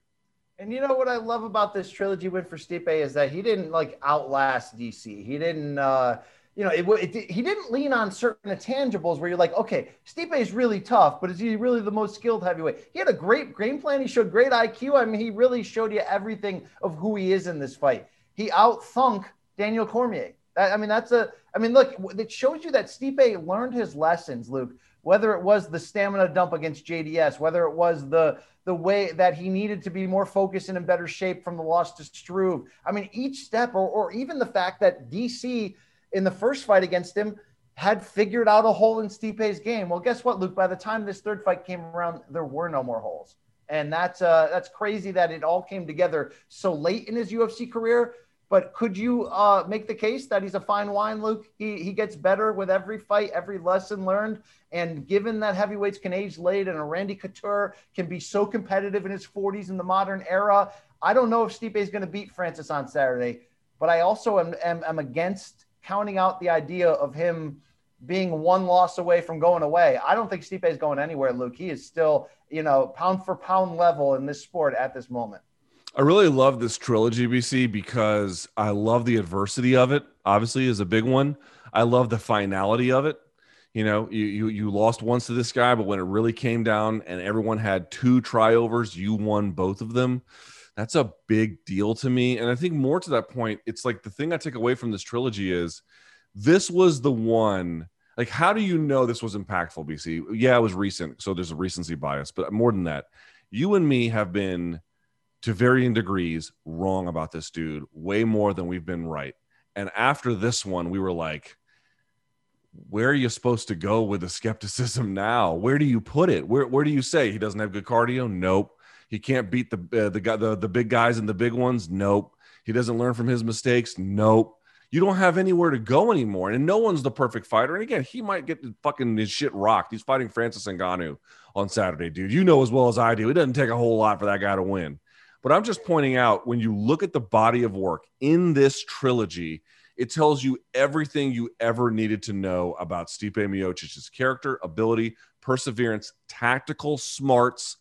And you know what I love about this trilogy win for Stipe is that he didn't like outlast DC. He didn't, uh, you know, it, it, he didn't lean on certain intangibles where you're like, okay, Stipe is really tough, but is he really the most skilled heavyweight? He had a great game plan. He showed great IQ. I mean, he really showed you everything of who he is in this fight. He outthunk Daniel Cormier. That, I mean, that's a. I mean, look, it shows you that Stipe learned his lessons, Luke. Whether it was the stamina dump against JDS, whether it was the the way that he needed to be more focused and in better shape from the loss to Struve. I mean, each step, or, or even the fact that DC in the first fight against him had figured out a hole in Stipe's game. Well, guess what, Luke? By the time this third fight came around, there were no more holes. And that's uh, that's crazy that it all came together so late in his UFC career. But could you uh, make the case that he's a fine wine, Luke? He, he gets better with every fight, every lesson learned. And given that heavyweights can age late and a Randy Couture can be so competitive in his 40s in the modern era, I don't know if Stipe is going to beat Francis on Saturday. But I also am, am, am against counting out the idea of him being one loss away from going away. I don't think Stipe is going anywhere, Luke. He is still, you know, pound for pound level in this sport at this moment. I really love this trilogy, BC, because I love the adversity of it. Obviously, is a big one. I love the finality of it. You know, you, you you lost once to this guy, but when it really came down and everyone had two tryovers, you won both of them. That's a big deal to me. And I think more to that point, it's like the thing I take away from this trilogy is this was the one. Like, how do you know this was impactful, BC? Yeah, it was recent, so there's a recency bias, but more than that, you and me have been to varying degrees wrong about this dude way more than we've been right. And after this one, we were like, where are you supposed to go with the skepticism now? Where do you put it? Where where do you say he doesn't have good cardio? Nope. He can't beat the uh, the guy the, the big guys and the big ones. Nope. He doesn't learn from his mistakes. Nope. You don't have anywhere to go anymore, and no one's the perfect fighter. And again, he might get fucking his shit rocked. He's fighting Francis Ngannou on Saturday, dude. You know as well as I do. It doesn't take a whole lot for that guy to win. But I'm just pointing out when you look at the body of work in this trilogy, it tells you everything you ever needed to know about Stipe Miocic's character, ability, perseverance, tactical smarts,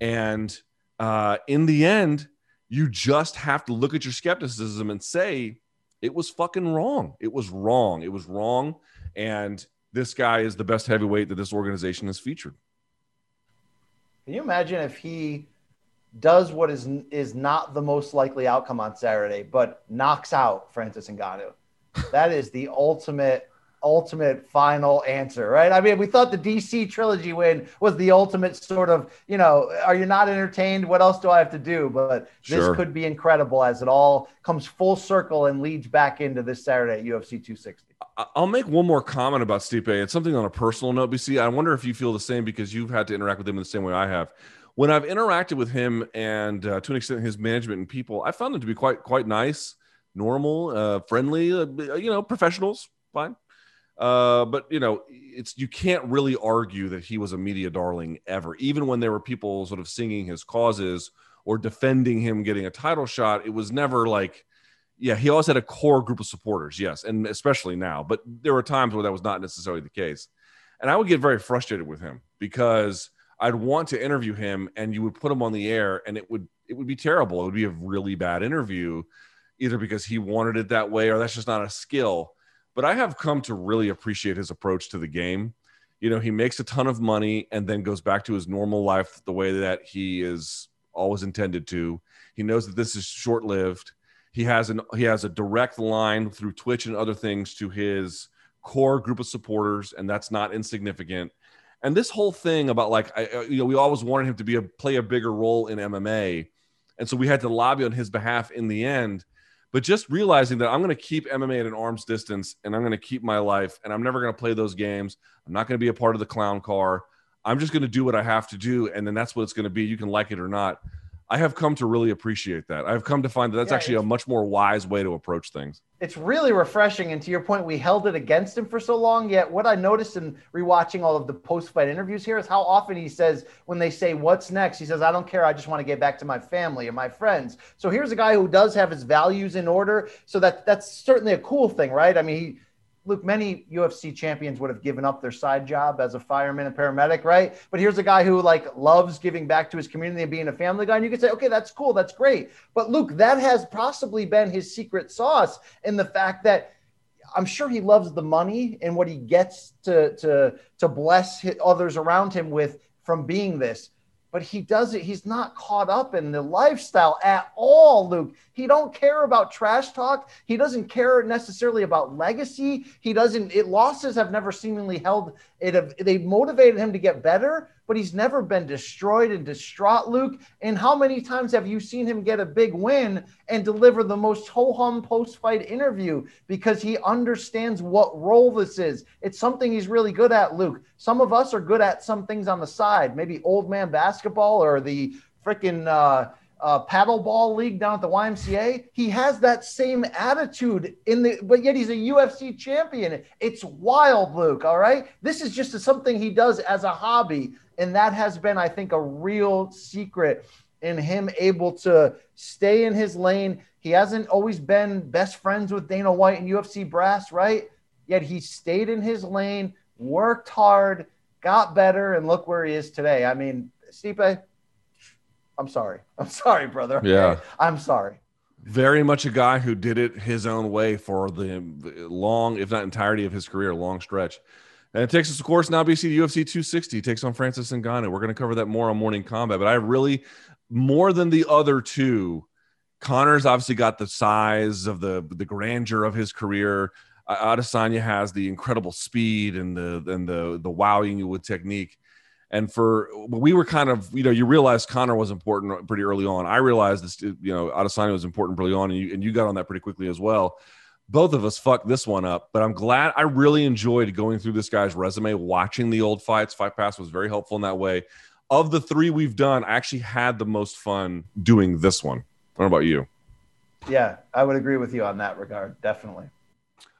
and uh, in the end, you just have to look at your skepticism and say it was fucking wrong. It was wrong. It was wrong, and this guy is the best heavyweight that this organization has featured. Can you imagine if he does what is is not the most likely outcome on Saturday, but knocks out Francis Ngannou. That is the ultimate ultimate final answer, right? I mean, we thought the DC trilogy win was the ultimate sort of, you know, are you not entertained? What else do I have to do? But sure. this could be incredible as it all comes full circle and leads back into this Saturday at UFC 260. I'll make one more comment about Stipe. It's something on a personal note, BC. I wonder if you feel the same because you've had to interact with him in the same way I have when I've interacted with him and uh, to an extent his management and people, I found them to be quite quite nice, normal, uh, friendly, uh, you know, professionals, fine. Uh, but you know, it's you can't really argue that he was a media darling ever, even when there were people sort of singing his causes or defending him getting a title shot. It was never like, yeah, he always had a core group of supporters, yes, and especially now. But there were times where that was not necessarily the case, and I would get very frustrated with him because I'd want to interview him and you would put him on the air and it would it would be terrible. It would be a really bad interview either because he wanted it that way or that's just not a skill. But I have come to really appreciate his approach to the game. You know, he makes a ton of money and then goes back to his normal life the way that he is always intended to. He knows that this is short-lived. He has an he has a direct line through Twitch and other things to his core group of supporters and that's not insignificant And this whole thing about like, I, you know, we always wanted him to be a play a bigger role in MMA, and so we had to lobby on his behalf in the end. But just realizing that I'm going to keep MMA at an arm's distance, and I'm going to keep my life, and I'm never going to play those games. I'm not going to be a part of the clown car. I'm just going to do what I have to do, and then that's what it's going to be. You can like it or not. I have come to really appreciate that. I've come to find that that's Yeah, actually a much more wise way to approach things. It's really refreshing. And to your point, we held it against him for so long. Yet, what I noticed in rewatching all of the post fight interviews here is how often he says, when they say, What's next? He says, I don't care. I just want to get back to my family and my friends. So here's a guy who does have his values in order. So that that's certainly a cool thing, right? I mean, he, Luke, many UFC champions would have given up their side job as a fireman and paramedic, right? But here's a guy who like loves giving back to his community and being a family guy. And you could say, okay, that's cool, that's great. But Luke, that has possibly been his secret sauce in the fact that I'm sure he loves the money and what he gets to to to bless others around him with from being this. But he does it. He's not caught up in the lifestyle at all, Luke. He don't care about trash talk. He doesn't care necessarily about legacy. He doesn't. It losses have never seemingly held it. Have, they motivated him to get better, but he's never been destroyed and distraught, Luke. And how many times have you seen him get a big win and deliver the most ho hum post fight interview because he understands what role this is? It's something he's really good at, Luke. Some of us are good at some things on the side, maybe old man basketball or the freaking uh, uh, paddle ball league down at the YMCA. He has that same attitude in the, but yet he's a UFC champion. It's wild, Luke. All right, this is just something he does as a hobby, and that has been, I think, a real secret in him able to stay in his lane. He hasn't always been best friends with Dana White and UFC brass, right? Yet he stayed in his lane, worked hard, got better, and look where he is today. I mean, Stipe, I'm sorry. I'm sorry, brother. Yeah. I'm sorry. Very much a guy who did it his own way for the long, if not entirety of his career, long stretch. And it takes us, of course, now BC to UFC 260 takes on Francis Ngannou. We're going to cover that more on Morning Combat, but I really, more than the other two, Conor's obviously got the size of the the grandeur of his career. Adesanya has the incredible speed and the and the the wowing you with technique. And for we were kind of, you know, you realized Conor was important pretty early on. I realized this, you know, Adesanya was important early on, and you and you got on that pretty quickly as well. Both of us fucked this one up, but I'm glad I really enjoyed going through this guy's resume, watching the old fights. Fight Pass was very helpful in that way. Of the three we've done, I actually had the most fun doing this one. What about you. Yeah, I would agree with you on that regard. Definitely.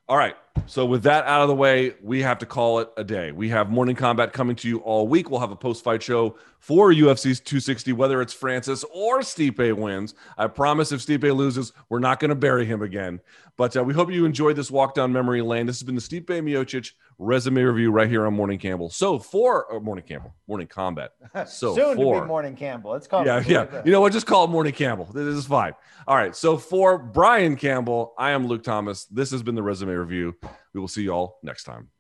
All right. So with that out of the way, we have to call it a day. We have morning combat coming to you all week. We'll have a post-fight show for UFC's 260, whether it's Francis or Stipe wins. I promise if Stipe loses, we're not going to bury him again. But uh, we hope you enjoyed this walk down memory lane. This has been the Stipe Miocic resume review right here on Morning Campbell. So for uh, Morning Campbell, Morning Combat. So Soon for to be Morning Campbell. It's called. call yeah, yeah. You know what? Just call it Morning Campbell. This is fine. All right. So for Brian Campbell, I am Luke Thomas. This has been the resume review. We will see you all next time.